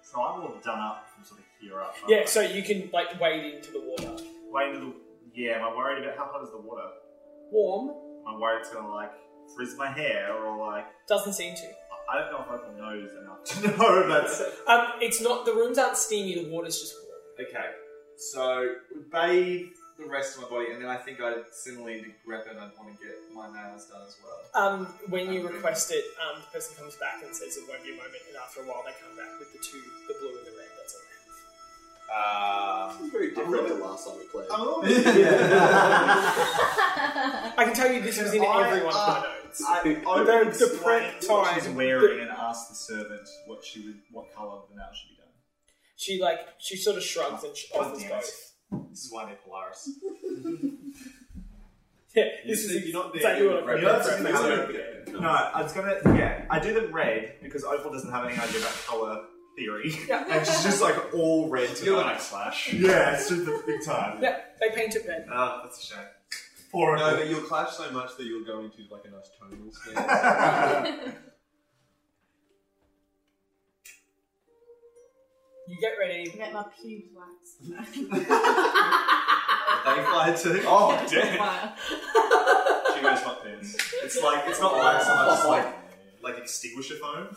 So I'm all done up from sort of here up. Yeah, so you can like wade into the water. Wade into the. Yeah, am I worried about how hot is the water? Warm Am I worried it's gonna like frizz my hair or like. doesn't seem to. I don't know if I can nose enough to *laughs* know that's. Um, it's not the rooms aren't steamy. The water's just warm. Okay, so we bathe the rest of my body, and then I think I similarly to grep it. I'd want to get my nails done as well. Um, when you request it, um, the person comes back and says it won't be a moment, and after a while they come back with the two, the blue and the red. That's all they have. Um, It's very different to last time we played. I'm a little bit. I can tell you this was in I- every one of uh, my notes. I, I The- would the explain prep what time, she's wearing and ask the servant what she would, what colour the nail should be done. She like she sort of shrugs and she God offers damn it. both. This is why they're Polaris. *laughs* Yeah, this is you're not exactly there. what I'm You know, going it's for. just It's gonna No, I was gonna. Yeah, I do the red because Opal doesn't have any idea about colour theory, *laughs* and she's just like all red to You're the like Slash. *laughs* Yeah, *laughs* super big time. Yeah, they paint it red. Ah, that's a shame. Poor No, Opal. but you'll clash so much that you'll go into like a nice tonal scale. You get ready. Get my pubes waxed. they fly too. Oh damn! Fire. She wears hot pants. It's like it's not wax so much. It's like like extinguisher foam. *laughs*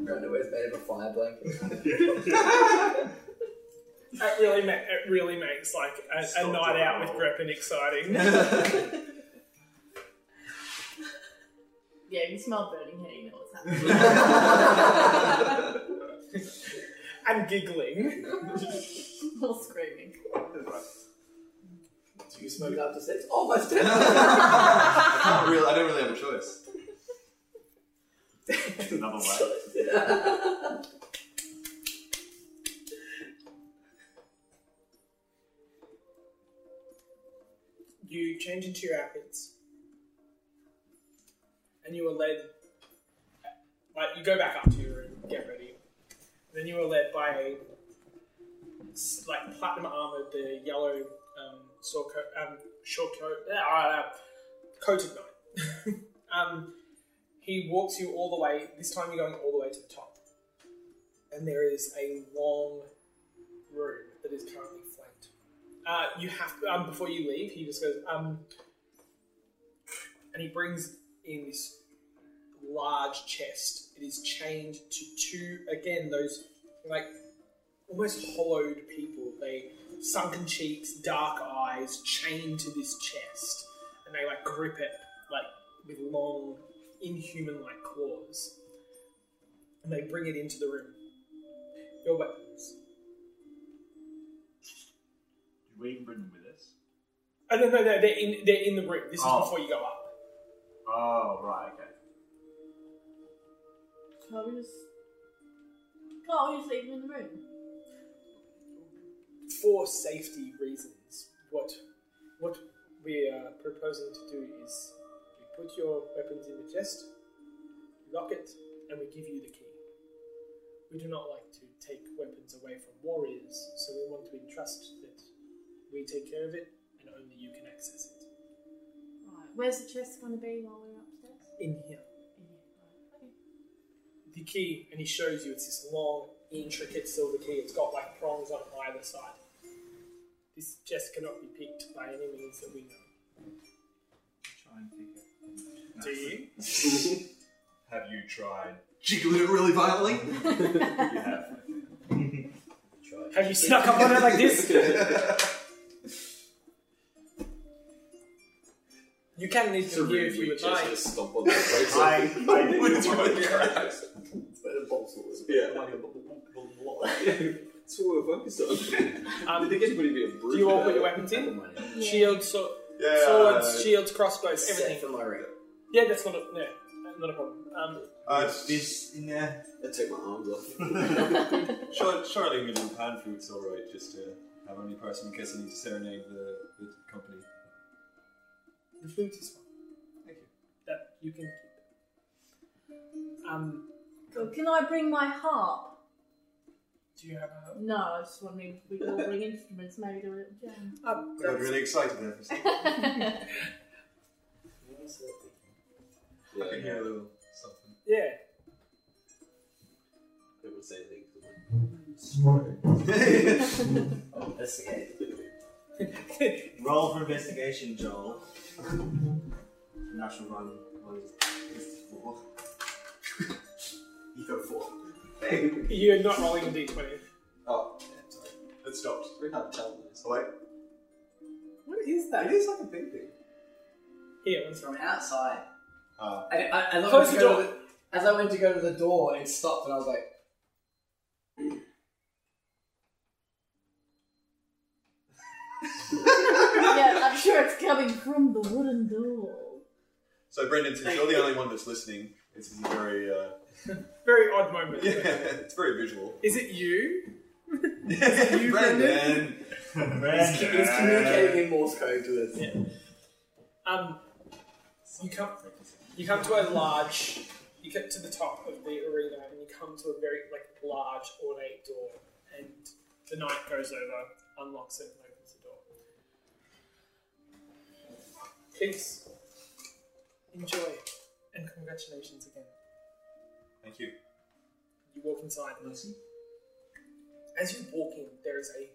Underwear's made of a fire blanket. *laughs* It really, ma- it really makes like a, a Stop night out with drawing. Greppin exciting. *laughs* Yeah, if you smell burning hair, you know what's happening. and giggling. or screaming. Do you smoke after sex? Almost *laughs* dead. I can't really. I don't really have a choice. It's *laughs* another way. You change into your outfits, and you are led. Like you go back up to your room, get ready, and then you are led by a like platinum armored, the yellow um, sword coat, um, short coat, uh, coated knight. *laughs* um, he walks you all the way. This time you're going all the way to the top, and there is a long room that is currently flanked. Uh, you have to, um, before you leave. He just goes, um, and he brings in this large chest. It is chained to two again those like almost hollowed people. They sunken cheeks, dark eyes, chained to this chest, and they like grip it like with long, inhuman-like claws, and they bring it into the room. Your weapons. Did we even bring them with us? Oh no, no, no! They're in. They're in the room. This is Oh. before you go up. Oh, right, okay. Can't we just. Can't we just leave them in the room? For safety reasons, what what we are proposing to do is we put your weapons in the chest, lock it, and we give you the key. We do not like to take weapons away from warriors, so we want to entrust that we take care of it and only you can access it. Right. Where's the chest going to be while we're upstairs? In here. In here. Right. Okay. The key, and he shows you, it's this long, intricate silver key. It's got like prongs on either side. This chest cannot be picked by any means that we know. Try and pick it. Do you? *laughs* Have you tried? Jiggling it really violently. *laughs* You have. Try. Have you snuck up on it like this? You can leave It's them a here if you weak would like. to stomp on the *laughs* place. I, I did It's want really to crap. Yeah. That's what we're focused on. Um, I think anybody be a brute. do you all put your weapons in? Yeah. Shields, so, Yeah. swords, shields, crossbows, Set everything. for my ring. Yeah, that's not a, no, not a problem. Um, Uh, this in there. I take my arms off. *laughs* Surely, surely a little pan flute's alright just to have on your person in case I need to serenade the, the company. the flute is fine. Thank you. That you can keep. Um, So can I bring my harp? Do you have a? No, I was just wondering if we could all bring instruments, maybe do a little jam. Um, I got that's- really excited there for a second. Yeah, I can yeah. hear a little something. yeah. I don't want to say anything. Oh, investigate. Roll for investigation, Joel. Natural run. What is this? Four. *laughs* You got four. *laughs* You're not rolling a d20. Oh, yeah, sorry. It stopped. It's very hard to tell this. Oh, wait. What is that? It is like a big thing. Here, one second. From outside. Uh, I, I, as, I Close went to the go door. to the, as I went to go to the door, it stopped, and I was like, *laughs* *laughs* yeah, I'm sure it's coming from the wooden door. so, Brendan, since you're the only one that's listening, this is a very, uh, *laughs* Very odd moment. *laughs* yeah, it's very visual. Is it you? you, Brendan? Brendan. He's communicating in Morse code to us. Um, you come, you come to a large, you get to the top of the arena and you come to a very like large ornate door, and the knight goes over, unlocks it, and opens the door. Please enjoy, and congratulations again. Thank you. You walk inside. And as you walk in, there is a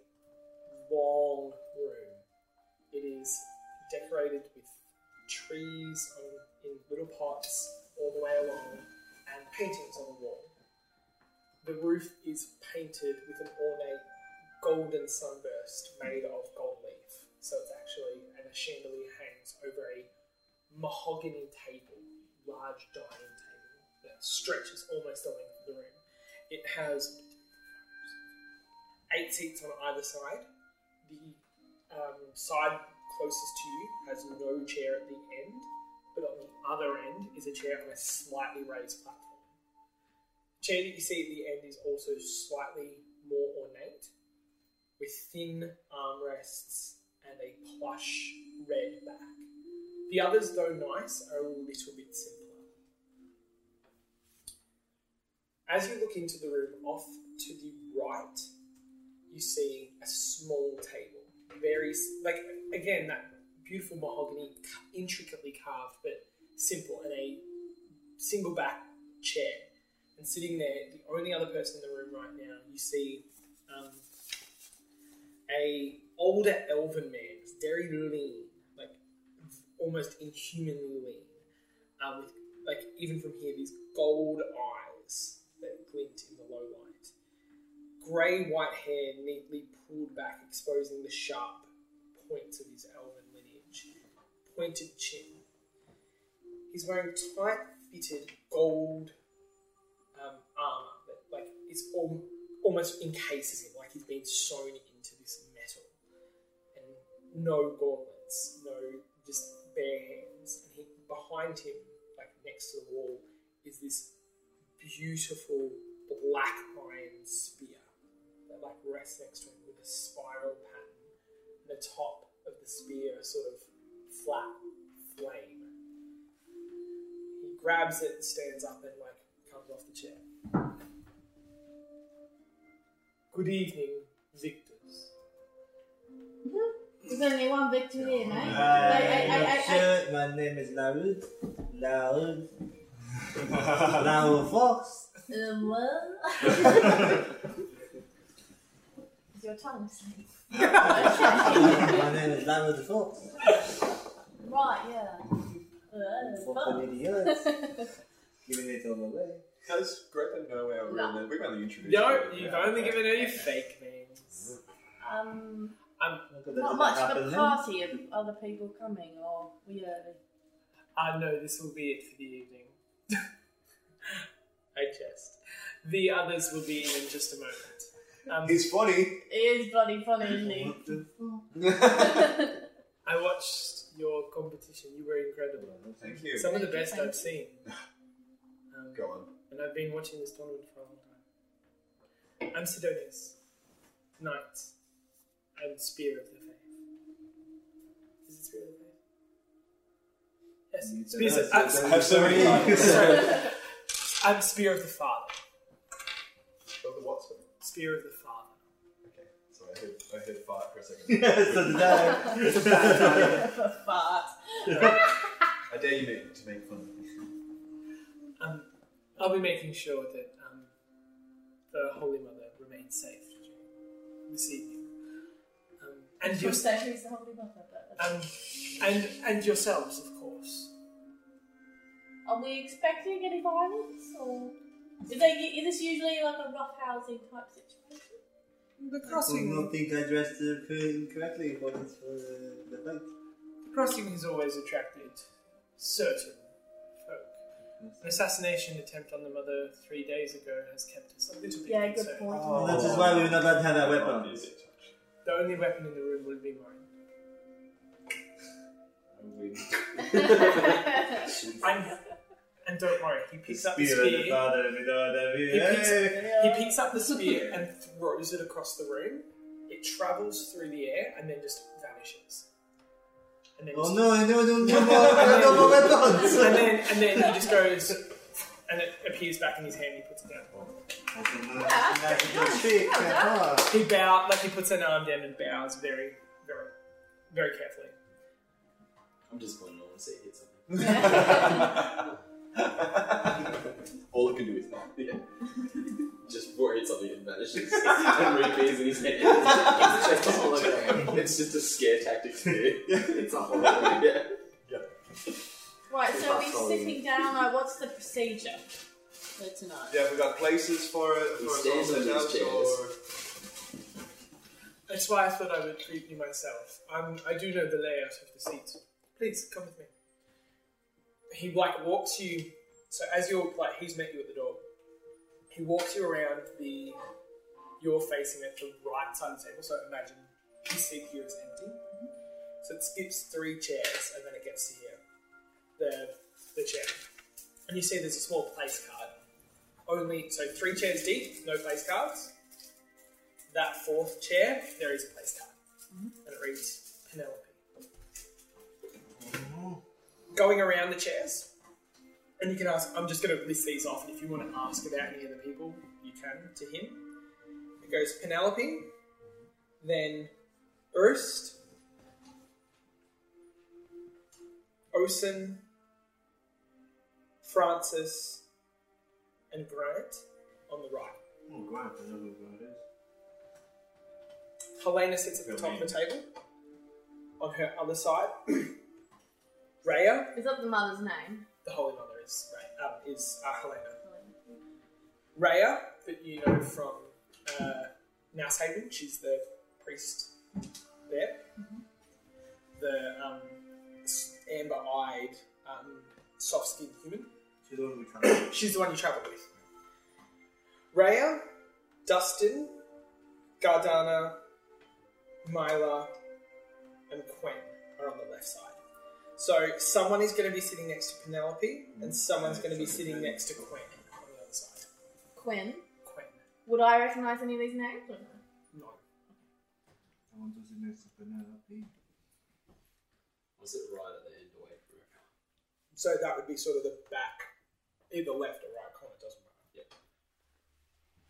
long room. It is decorated with trees on, in little pots all the way along and paintings on the wall. The roof is painted with an ornate golden sunburst made of gold leaf. So it's actually, and a chandelier hangs over a mahogany table, large dining table that stretches almost the length of the room. It has eight seats on either side. The um, side closest to you has no chair at the end, but on the other end is a chair on a slightly raised platform. The chair that you see at the end is also slightly more ornate, with thin armrests and a plush red back. The others, though nice, are a little bit simpler. As you look into the room off to the right, you see a small table, very like again that beautiful mahogany, intricately carved but simple, and a single back chair. And sitting there, the only other person in the room right now, you see um, a older elven man, very lean, like almost inhumanly lean, um, with like even from here these gold eyes glint in the low light, grey white hair neatly pulled back, exposing the sharp points of his elven lineage, pointed chin. He's wearing tight-fitted gold um, armor that like al- almost encases him, like he's been sewn into this metal, and no gauntlets, no just bare hands. And he, behind him, like next to the wall, is this beautiful black iron spear that like rests next to him with a spiral pattern. And the top of the spear, a sort of flat flame. He grabs it, stands up, and like comes off the chair. Good evening, victors. There's only one victory here, mate. Uh, Hey, hey, hey, hey, hey. sure, my name is Larud. Larud. *laughs* Larud Fox. Um, what? Is your tongue safe? okay. *laughs* my name is Larud Fox. Right, yeah. Fucking idiots. *laughs* Giving it all away. Does Greta know our real No. name? We've only introduced No, her. you've Yeah. only given her your fake names. um, Look at that, not did much that of a then? party of other people coming, or we early. Ah, no, this will be it for the evening. I jest. The others will be in just a moment. Um, He's funny. It is bloody funny, isn't he? I watched your competition. You were incredible. Thank you. Some of the best I've seen. Um, Go on. and I've been watching this tournament for a long time. I'm Sidonius, Knight, and Spear of the Faith. Is it Spear of the Faith? Yes, You Spear. I'm, that, so I have so many sorry. *laughs* I'm Spear of the Father. But the what? sorry? Spear of the Father. Okay. Sorry, I heard, I heard fart for a second. *laughs* Yes, so did I. It's a bad title. *laughs* Fart. I dare you make, to make fun of me. Um, I'll be making sure that um, the Holy Mother remains safe this evening. Um, and, From your, Centuries the Holy Mother, um, and, and yourselves, of course. Are we expecting any violence, or is, they, is this usually like a rough housing type situation? The I crossing, don't think I dressed uh, incorrectly for this for uh, the fight. the crossing has always attracted certain folk. An assassination attempt on the mother three days ago has kept us a little bit Yeah, good concerned. point. Well, that is why we're not allowed to have our Might be a weapons. bit touchy. The only weapon in the room will be mine. *laughs* I'm waiting. *laughs* And, and don't worry, he picks up the Spear of the spear. father, we know that we- He picks, he picks up the spear and throws it across the room. It travels through the air and then just vanishes. And then, Oh just- no, I know, no, no more, no more weapons! and then and then he just goes, and it appears back in his hand. And he puts it down. That's a good trick. He bows like he puts an arm down and bows very, very, very carefully. I'm disappointed I want to say hit something. *laughs* *laughs* *laughs* All I can do is not. Yeah. *laughs* Just before it hits something, *laughs* it vanishes. and reappears in his head. It's just a hologram. It's just a scare tactic spear. It's a hologram. Yeah. Right, so are we That's all. sitting down? Like, what's the procedure for tonight? Yeah, we've got places for it. We For us stand on set out, these or- That's why I thought I would treat you myself. Um, I do know the layout of the seats. Please come with me. He like walks you. So as you're like, he's met you at the door. He walks you around the. You're facing at the right side of the table. So imagine his seat here is empty. So it skips three chairs and then it gets to here. The the chair. And you see there's a small place card. Only so three chairs deep, no place cards that fourth chair, there is a place card. Mm-hmm. And it reads Penelope. Going around the chairs, and you can ask, I'm just going to list these off, and if you want to ask about any of the people, you can to him. It goes Penelope, then Erst, Osen, Francis, and Grant on the right. Oh, Grant, I know who Grant is. Helena sits at the top of the table. On her other side, *clears throat* Rhea, Is that the mother's name? the Holy Mother, is Rhea, um, is uh, Helena. Rhea, that you know from uh, Naushaven, she's the priest there. The um, amber-eyed, um, soft-skinned human. She's the one we travel. She's the one you travel with. Rhea, Dustin, Gardana, Mila, and Quinn are on the left side. So someone is going to be sitting next to Penelope, and someone's going to be sitting next to Quinn on the other side. Quinn. Quinn. Would I recognise any of these names? Or no? No. I want to sit next to Penelope. Was it right at the end away from her? So that would be sort of the back, either left or right corner, doesn't matter.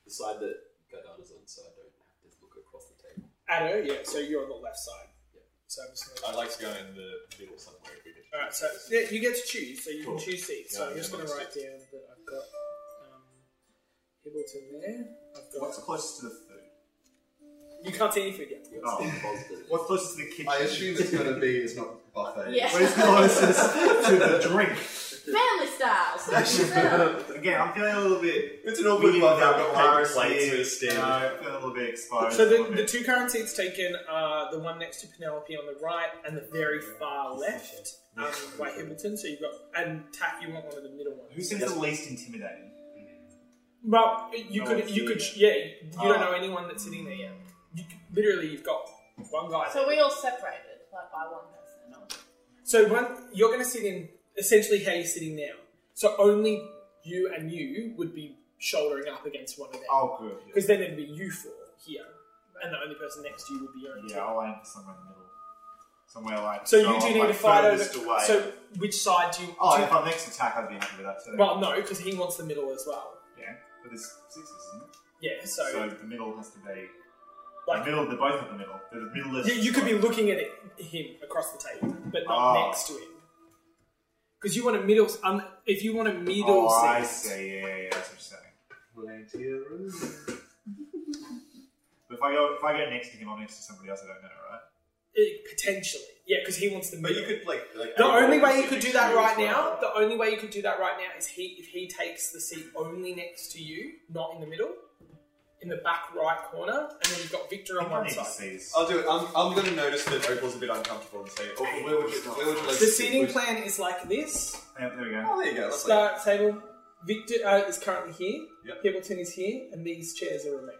The side that Gardana's on, so I don't have to look across the table. Addo, yeah, so you're on the left side. So I'm just I'd gonna... like to go in the middle somewhere if we could. Alright, so yeah, you get to choose, so you Cool. can choose seats. So Yeah, I'm just going to nice. write down that I've got um, Hibbleton there. I've got. What's closest to the food? You can't see any food yet. Oh. got *laughs* some positive. What's closest to the kitchen? I assume it's going to be it's not buffet. Yeah. What is closest to the drink? Family style. So sit down. Again, I'm feeling a little bit. It's an awkward weird buffet. about I've got paper plates piracy. for a stand. No, I'm a little bit exposed. So the, the two current seats taken are the one next to Penelope on the right and the very far left um, by Hibbleton. So you've got and Tack. You want one of the middle ones. Who seems the least intimidating? Well, you No could one's you could it. yeah. You don't Oh. know anyone that's sitting there yet. You could, literally, you've got one guy. So we all separated, like by one person. So one, you're going to sit in essentially how you're sitting now. So only you and you would be shouldering up against one of them. Oh, good. Because then it'd be you four here, and the only person next to you would be your own Yeah. I'll aim for somewhere in the middle. Somewhere like. So you do need to fight over. away. So which side do you? oh, do you- if I'm next to attack, I'd be happy with that too. well, no, because he wants the middle as well. yeah, but there's sixes, isn't it? Yeah, so, So, the middle has to be. like the middle, they're both at the middle. They're the middle is. you, you could be looking at it, him across the table, but not Oh. next to him. Because you want a middle. Um, if you want a middle Oh, I seat, see. Yeah, yeah, that's what you're saying. Plenty of room. But if I go, if I go next to him, I'm next to somebody else I don't know, right? eh, potentially, yeah, because he wants the But middle. you could like. like The only way you could do that to you right well. now, the only way you could do that right now is he if he takes the seat only next to you, not in the middle, in the back right corner, and then you've got Victor on think one side. see. I'll do it. I'm, I'm going to notice that Opal's a bit uncomfortable and say, oh, where would you, where would you like The to seating Would- plan is like this. Yeah, there we go. Oh, there you go. That's like, Start table. Victor uh, is currently here. Yep. Hibbleton is here, and these chairs are remaining.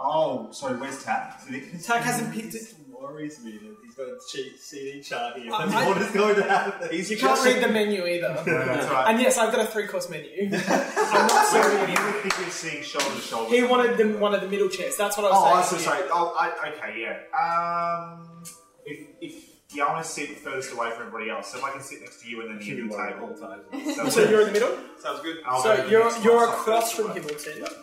Oh, sorry, where's Tap? So the- Tack hasn't picked it. worries me that he's got a cheat CD chart here. I- That's I- what is going to happen. You can't read the menu either. *laughs* No, that's right. And yes, I've got a three course menu. *laughs* I'm not So serving you would think you're seeing shoulder to shoulder. He wanted them one of the middle chairs. That's what I was saying. Oh, I'm was so saying. sorry. Oh, I, okay, yeah. Um, if, if yeah, I want to sit furthest away from everybody else. So if I can sit next to you and then the Should be middle table. all times. So, So you're in the middle. sounds good. I'll so go to the you're next you're so across furthest from away. Hibbleton.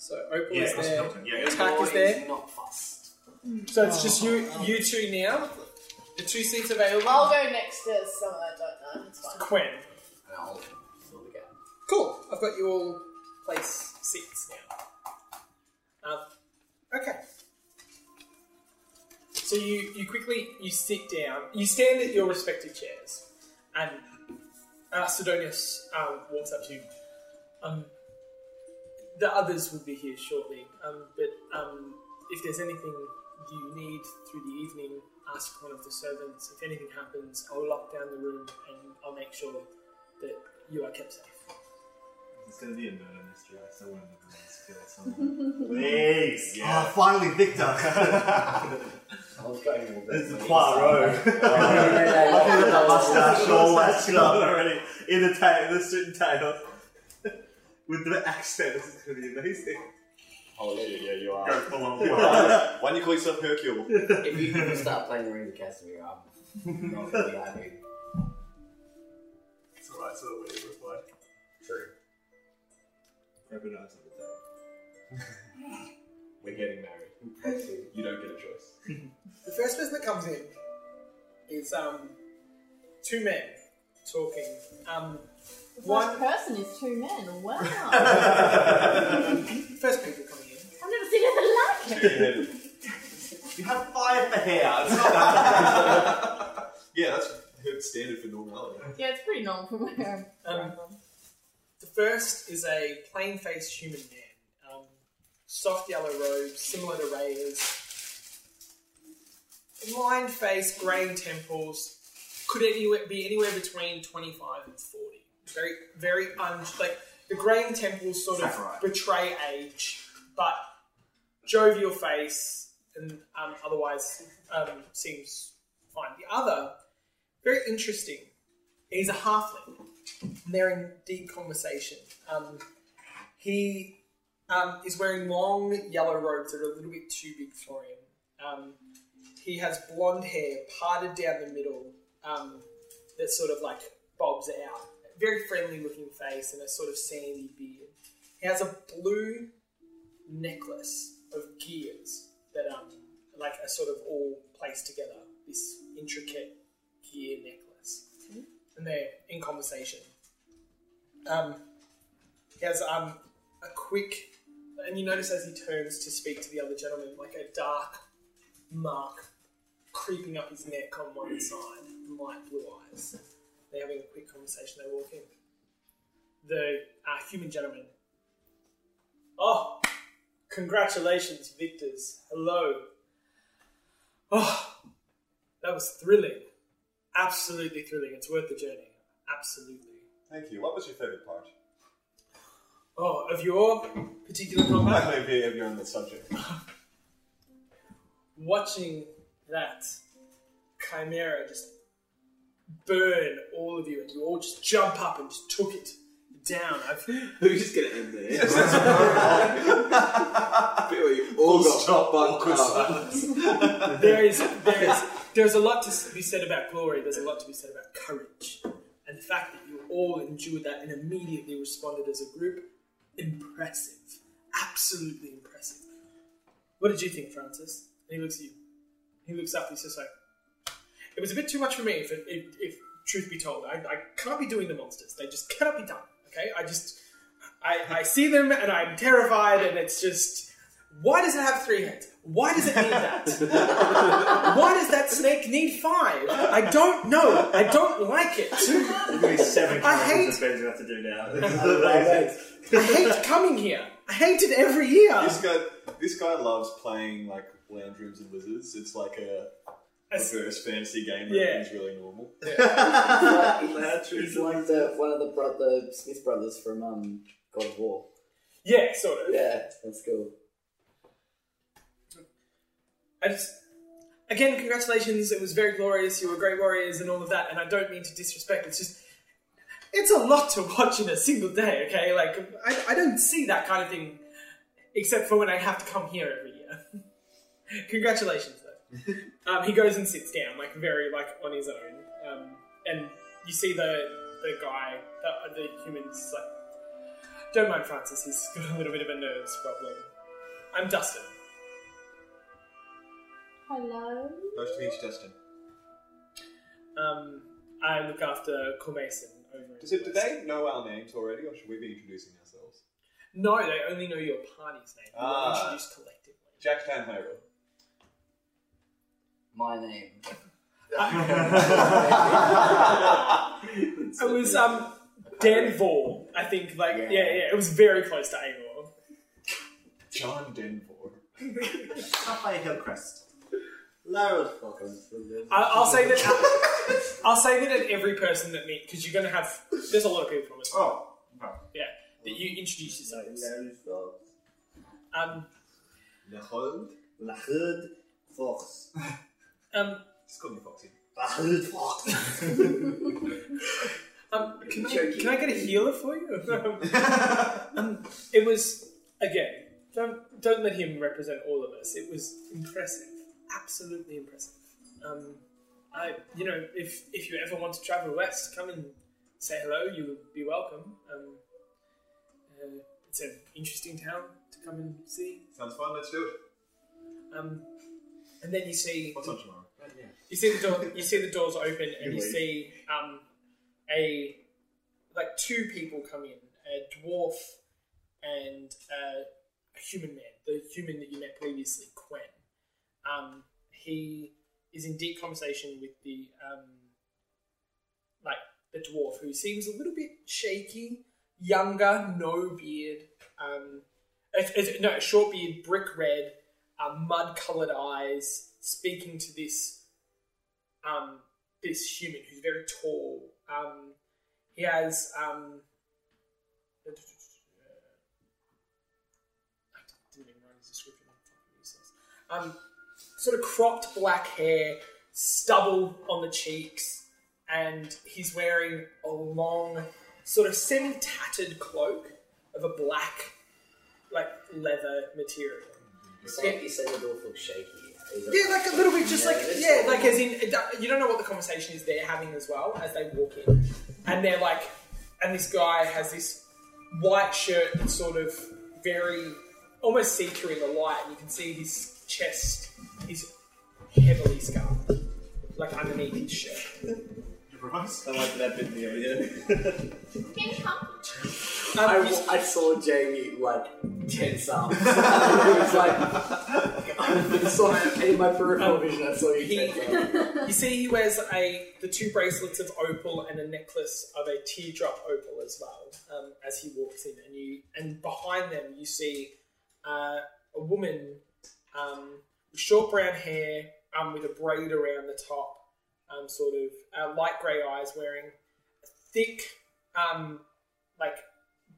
Yep. So Opal Yeah, is across there. Hilton. Yeah, yeah. Is there. Not fussed. So it's just you you two now. The two seats available. I'll go next to someone I don't know. It's fine. Quen. And I'll fill the gap. Cool. I've got you all place seats now. Um, okay. So you, you quickly you sit down. You stand at your respective chairs, and uh, Sidonius um, walks up to you. Um, the others will be here shortly, um, but um, if there's anything you need through the evening, ask one of the servants. If anything happens, I'll lock down the room and I'll make sure that you are kept safe. It's going to be a murder mystery. Like someone in the room has killed someone. *laughs* Please. Yeah. Oh, finally, Victor. *laughs* I was going all This is the Poirot. *laughs* I think I that mustache all latched up already in the tail, the suit and tail. With the accent, this is going to be amazing. Oh, shit, yeah, you are. Go full on. Why don't you call yourself Hercule? *laughs* If you, if you start playing the Rings of Casimir, I'm not going to be happy. It's alright, so the way you reply. True. Crocodiles on the tail. We're getting married. You don't get a choice. *laughs* The first person that comes in is um, two men talking. Um, The one first person is two men. Wow. *laughs* first people coming in. I've never seen anything like it. You have five for hair. It's not that Yeah, that's her standard for normality. Yeah, it's pretty normal for where I'm Um, from. The first is a plain-faced human man, um, soft yellow robes, similar to Ray's. Lined face, greying temples, could anywhere be anywhere between twenty-five and forty. Very, very un like the greying temples sort of betray age, but jovial face and um, otherwise um, seems fine. The other, very interesting. He's a halfling. And they're in deep conversation. Um, he um, is wearing long yellow robes that are a little bit too big for him. Um, he has blonde hair parted down the middle um, that sort of like bobs out. Very friendly looking face and a sort of sandy beard. He has a blue necklace of gears that um, like are sort of all placed together. This intricate gear necklace, and they're in conversation. Um, he has um, a quick, and you notice as he turns to speak to the other gentleman, like a dark mark creeping up his neck on one side, and light blue eyes. They're having a quick conversation. They walk in. The uh, human gentleman. Oh, congratulations, victors. Hello. Oh, that was thrilling. Absolutely thrilling. It's worth the journey. Absolutely. Thank you. What was your favourite part? Oh, of your particular combat? If you- if you're on the subject. *laughs* Watching that chimera just burn all of you, and you all just jump up and just took it down. I've, *laughs* We're just gonna end there. *laughs* we all got stop, bunked up. *laughs* there is there is there's a lot to be said about glory. There's a lot to be said about courage, and the fact that you all endured that and immediately responded as a group. Impressive, absolutely impressive. What did you think, Francis? And he looks at you. He looks up. He's just like, it was a bit too much for me. If, if, if truth be told, I, I can't be doing the monsters. They just cannot be done. Okay, I just I, I see them and I'm terrified, and it's just. Why does it have three heads? Why does it need that? *laughs* Why does that snake need five? I don't know. I don't like it. There's going to be seven I characters hate- spins we have to do now. *laughs* I hate coming here. I hate it every year. This guy, this guy loves playing like lounge rooms and lizards. It's like a As- reverse fantasy game where Yeah. everything's really normal. *laughs* He's he's like the, one of the, bro- the Smith brothers from um, God of War. Yeah, sort of. Yeah, that's cool. I just, again, congratulations. It was very glorious. You were great warriors and all of that. And I don't mean to disrespect. It's just, it's a lot to watch in a single day. Okay, like I, I don't see that kind of thing, except for when I have to come here every year. *laughs* congratulations, though. Um, he goes and sits down, like very like on his own. Um, and you see the the guy, the, the human's like, don't mind Francis. He's got a little bit of a nerves problem. I'm Dustin. Hello. Nice to meet you, Dustin. Um, I look after Cormason over in Does it, do West. they know our names already, or should we be introducing ourselves? No, they only know your party's name. You Ah. were introduced collectively. Jackstown Hero. My name. It was um Danvor, I think. Like yeah. yeah, it was very close to Avor. John Denvor. Sapphire Hillcrest. Laurel's fucking. I, I'll say that. I'll say that at every person that meet because you're gonna have. There's a lot of people from us. Oh, okay. Yeah, that you introduce yourselves. Um, Le Hood. La Hood Fox. Um, Just call me Foxy. La Hood Um, can, I, can I get a healer for you? *laughs* um, it was again. Don't don't let him represent all of us. It was impressive, absolutely impressive. Um, I, you know, if if you ever want to travel west, come and say hello. You would be welcome. Um, uh, it's an interesting town to come and see. Sounds fun. Let's do it. Um, and then you see What's on tomorrow? You see the door. You see the doors open, and you see um, a like two people come in: a dwarf and uh, a human man. The human that you met previously, Quen. Um, he is in deep conversation with the um, like the dwarf, who seems a little bit shaky, younger, no beard. Um, it's, it's, no, short beard, brick red, um, mud-colored eyes, speaking to this um, this human who's very tall. Um, he has um, I didn't even write his description. Fucking useless. Um, sort of cropped black hair, stubble on the cheeks, and he's wearing a long, sort of semi-tattered cloak of a black, like leather material. Say, you the door feels shaky. Is it- Yeah, like a little bit, just like yeah, like as in it do- you don't know what the conversation is they're having as well as they walk in, and they're like, and this guy has this white shirt that's sort of very almost see through in the light, and you can see his chest is heavily scarred, like underneath his shirt. Improvise? I like that bit near you. Can you come? *laughs* I, Um, I saw Jamie like tense up. *laughs* it was like *laughs* I saw in my peripheral Um, vision. I saw you he- tense up. *laughs* You see, he wears a the two bracelets of opal and a necklace of a teardrop opal as well. Um, as he walks in, and you and behind them you see uh, a woman um, with short brown hair, um, with a braid around the top, um, sort of uh, light grey eyes, wearing a thick, um, like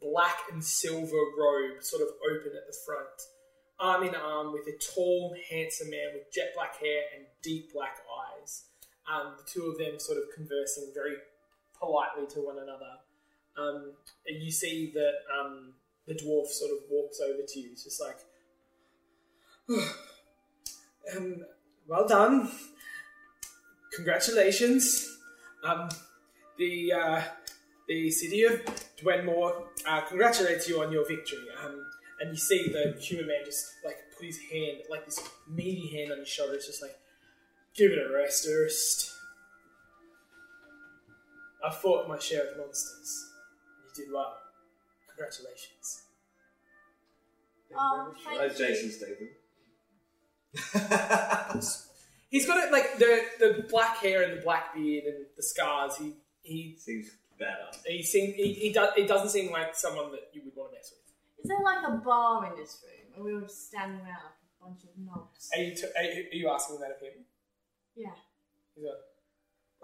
black and silver robe, sort of open at the front arm in arm with a tall, handsome man with jet black hair and deep black eyes. Um, the two of them sort of conversing very politely to one another. Um, you see that um, the dwarf sort of walks over to you. It's just like, *sighs* um, well done. Congratulations. Um, the uh, the city of Dwenmore uh, congratulates you on your victory. Um, and you see the human man just like put his hand, like this meaty hand on his shoulder. It's just like, give it a rest, Erst. I fought my share of monsters. You did well. Congratulations. Oh, thank Like you. Jason Statham. *laughs* He's got it like the the black hair and the black beard and the scars. He he Seems better. he seem he, he does it doesn't seem like someone that you would want to mess with. Is there like a bar in this room, we were just standing around like a bunch of knobs? Are you, t- are you are you asking that of him? Yeah. He's like,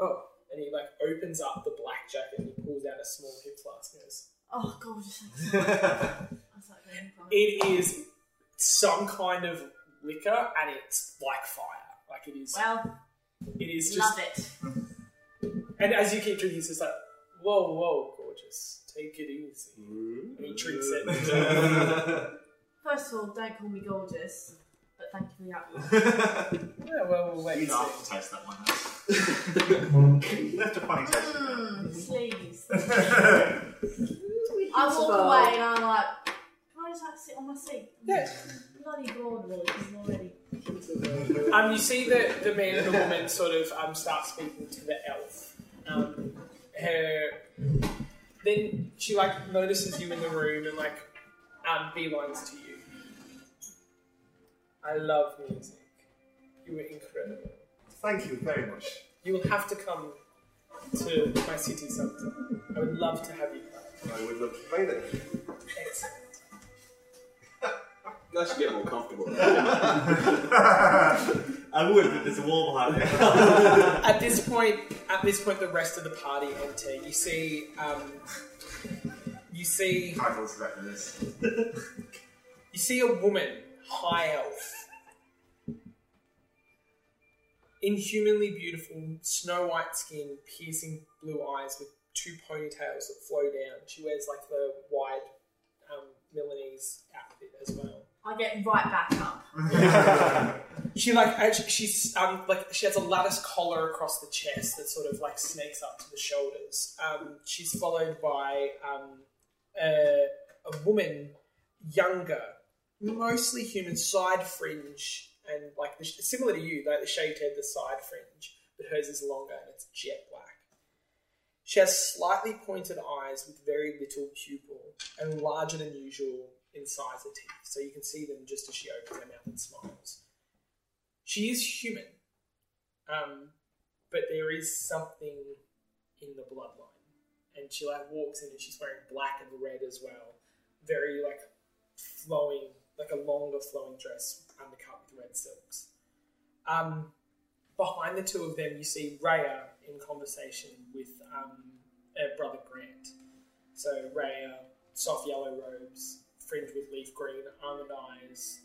oh, and he like opens up the black jacket and he pulls out a small hip flask and goes, Oh god, just like I was like, really fun. it is some kind of liquor and it's like fire. Like it is, Well, it is love it. And as you keep drinking, he's just like, whoa, whoa, gorgeous, take it easy. And he drinks it. *laughs* First of all, don't call me gorgeous, but thank you for the upload. *laughs* yeah, well, we'll wait You'd and have see. to taste that one. Left *laughs* a funny taste. Mmm, please. I walk survive. away and I'm like, can I just like sit on my seat? Yeah. I'm bloody bored really, I'm already. Um, you see the, the man and the woman sort of um, start speaking to the elf. Um, her, then she like notices you in the room and like um, beelines to you. I love music. You were incredible. Thank you very much. You will have to come to my city sometime. I would love to have you come. I would love to play there. Excellent. You guys should get more comfortable. *laughs* I would, but there's a wall behind me. At this point, at this point, the rest of the party enter. You see, um, you see Titles for this. You see a woman, high elf, inhumanly beautiful, snow white skin, piercing blue eyes with two ponytails that flow down. She wears like the wide um, Milanese outfit as well. I get right back up. *laughs* She like actually, she's um like she has a lattice collar across the chest that sort of like snakes up to the shoulders. Um, she's followed by um a, a woman younger, mostly human, side fringe, and like the, similar to you, like the shaved head, the side fringe, but hers is longer and it's jet black. She has slightly pointed eyes with very little pupil and larger than usual in size of teeth, so you can see them just as she opens her mouth and smiles. She is human, um, but there is something in the bloodline, and she like walks in and she's wearing black and red as well, very like flowing, like a longer flowing dress undercut with red silks. Um, behind the two of them, you see Raya in conversation with um, her brother Grant. So Raya, soft yellow robes, fringed with leaf green, almond eyes,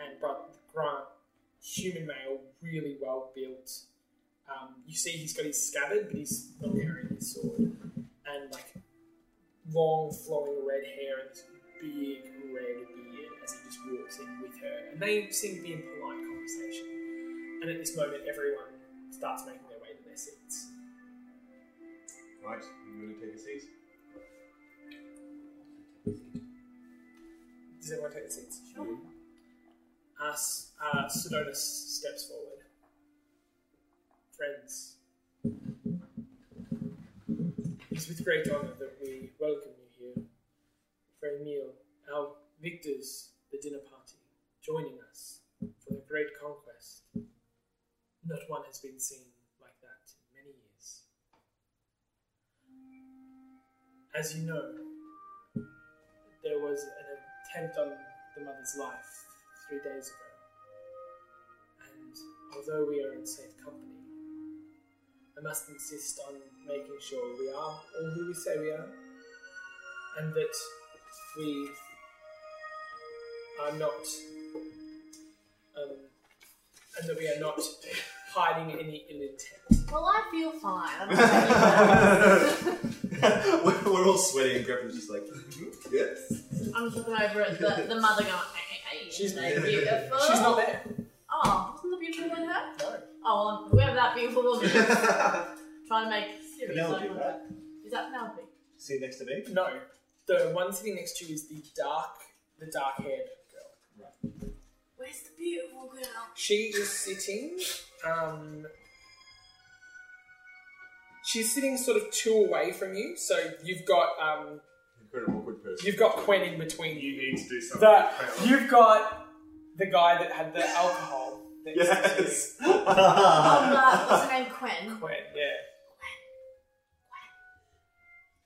and brother Grant, human male, really well built. Um, you see he's got his scabbard, but he's not carrying his sword, and like long flowing red hair and this big red beard as he just walks in with her, and they seem to be in polite conversation. And at this moment, everyone starts making their way to their seats. Right, you going to take a seat? Does everyone take their seats? Sure. Uh, S- uh, Sidonus steps forward. Friends, it is with great honour that we welcome you here for a meal. Our victors, the dinner party, joining us for the great conquest. Not one has been seen like that in many years. As you know, there was an attempt on the mother's life three days ago. And although we are in safe company, I must insist on making sure we are all who we say we are, and that we are not, um, and that we are not hiding any ill intent. Well, I feel fine. *laughs* *laughs* I'm, *laughs* we're, we're all sweating, and Griffin's just like, yes. I'm just looking over at the, the mother going, hey, hey, She's- hey, beautiful. She's not there. Oh, wasn't the beautiful woman her? No. Oh, well, whoever that beautiful woman is. *laughs* trying to make serious eye Penelope, contact. Is that Penelope? See next to me? No, the one sitting next to you is the dark, the dark-haired girl. Where's the beautiful girl? She is sitting. Um, she's sitting sort of two away from you, so you've got um, Incredible awkward person. you've got Quen in between you. You need to do something. The, incredible. you've got the guy that had the alcohol. next to Yes. Oh, *laughs* uh, what's her name? Quen. you. Quen, yeah.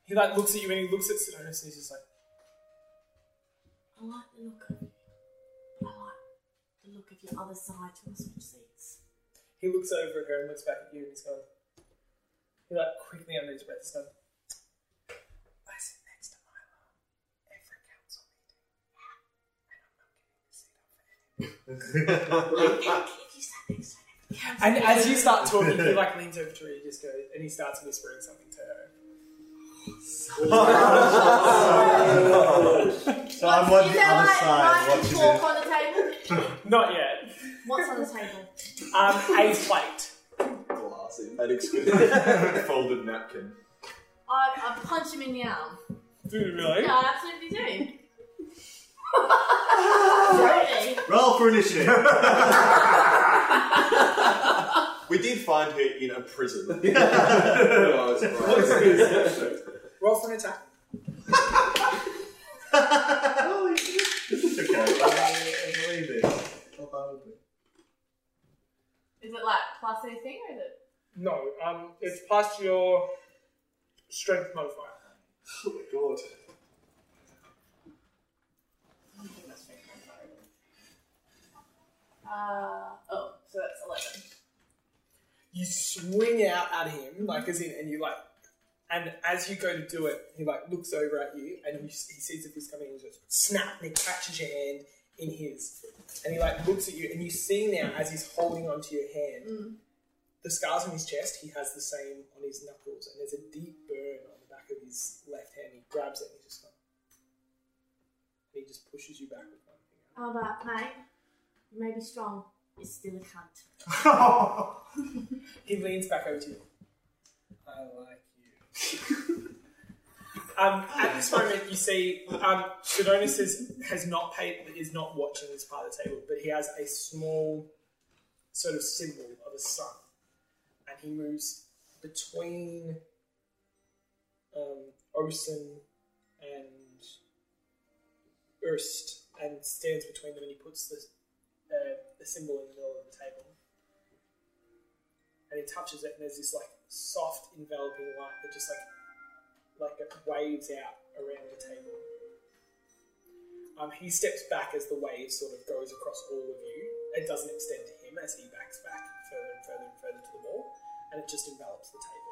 He like looks at you and he looks at Sidonus and he's just like, I like the look of you. I like the look of your other side to the switch seats. he looks over at her and looks back at you and he's going, he like quickly under his breath is I sit next to Milo every council meeting, and I'm not giving the seat up for anyone. *laughs* if you sat next to her, And as you start talking, he like *laughs* leans over to her, he just goes, and he starts whispering something to her. So I'm on Is the other like side knife watching fork it. on the table? *laughs* Not yet. What's on the table? Um, a plate. Glassy. An exquisite *laughs* folded napkin. I, I punch him in the arm. Dude, really? Yeah, I absolutely do. *laughs* really? Roll for initiative. *laughs* We did find her in a prison. oh, that's right. Roll for an attack. Holy shit. okay. I believe it. How hard is it? Is it like plus anything or is it? No, um, it's plus your strength modifier. Oh my god. Uh, oh, so that's 11. You swing out at him, like as in, and you like, and as you go to do it, he like looks over at you, and he, he sees the fist coming, and he goes snap, and he catches your hand in his, and he like looks at you, and you see now as he's holding onto your hand, Mm. The scars on his chest, he has the same on his knuckles, and there's a deep burn on the back of his left hand. He grabs it, and he just like, and he just pushes you back with one finger. How about, mate? You may be strong. You're still a cunt. *laughs* He leans back over to you. I like you. *laughs* um, at this moment, you see um, Sidonus is, has not paid, is not watching this part of the table, but he has a small sort of symbol of a sun, he moves between um, Osen and Urst and stands between them, and he puts the uh, the symbol in the middle of the table, and he touches it, and there's this like soft enveloping light that just like like it waves out around the table. Um, he steps back as the wave sort of goes across all of you. It doesn't extend to him as he backs back further and further and further to the wall, and it just envelops the table.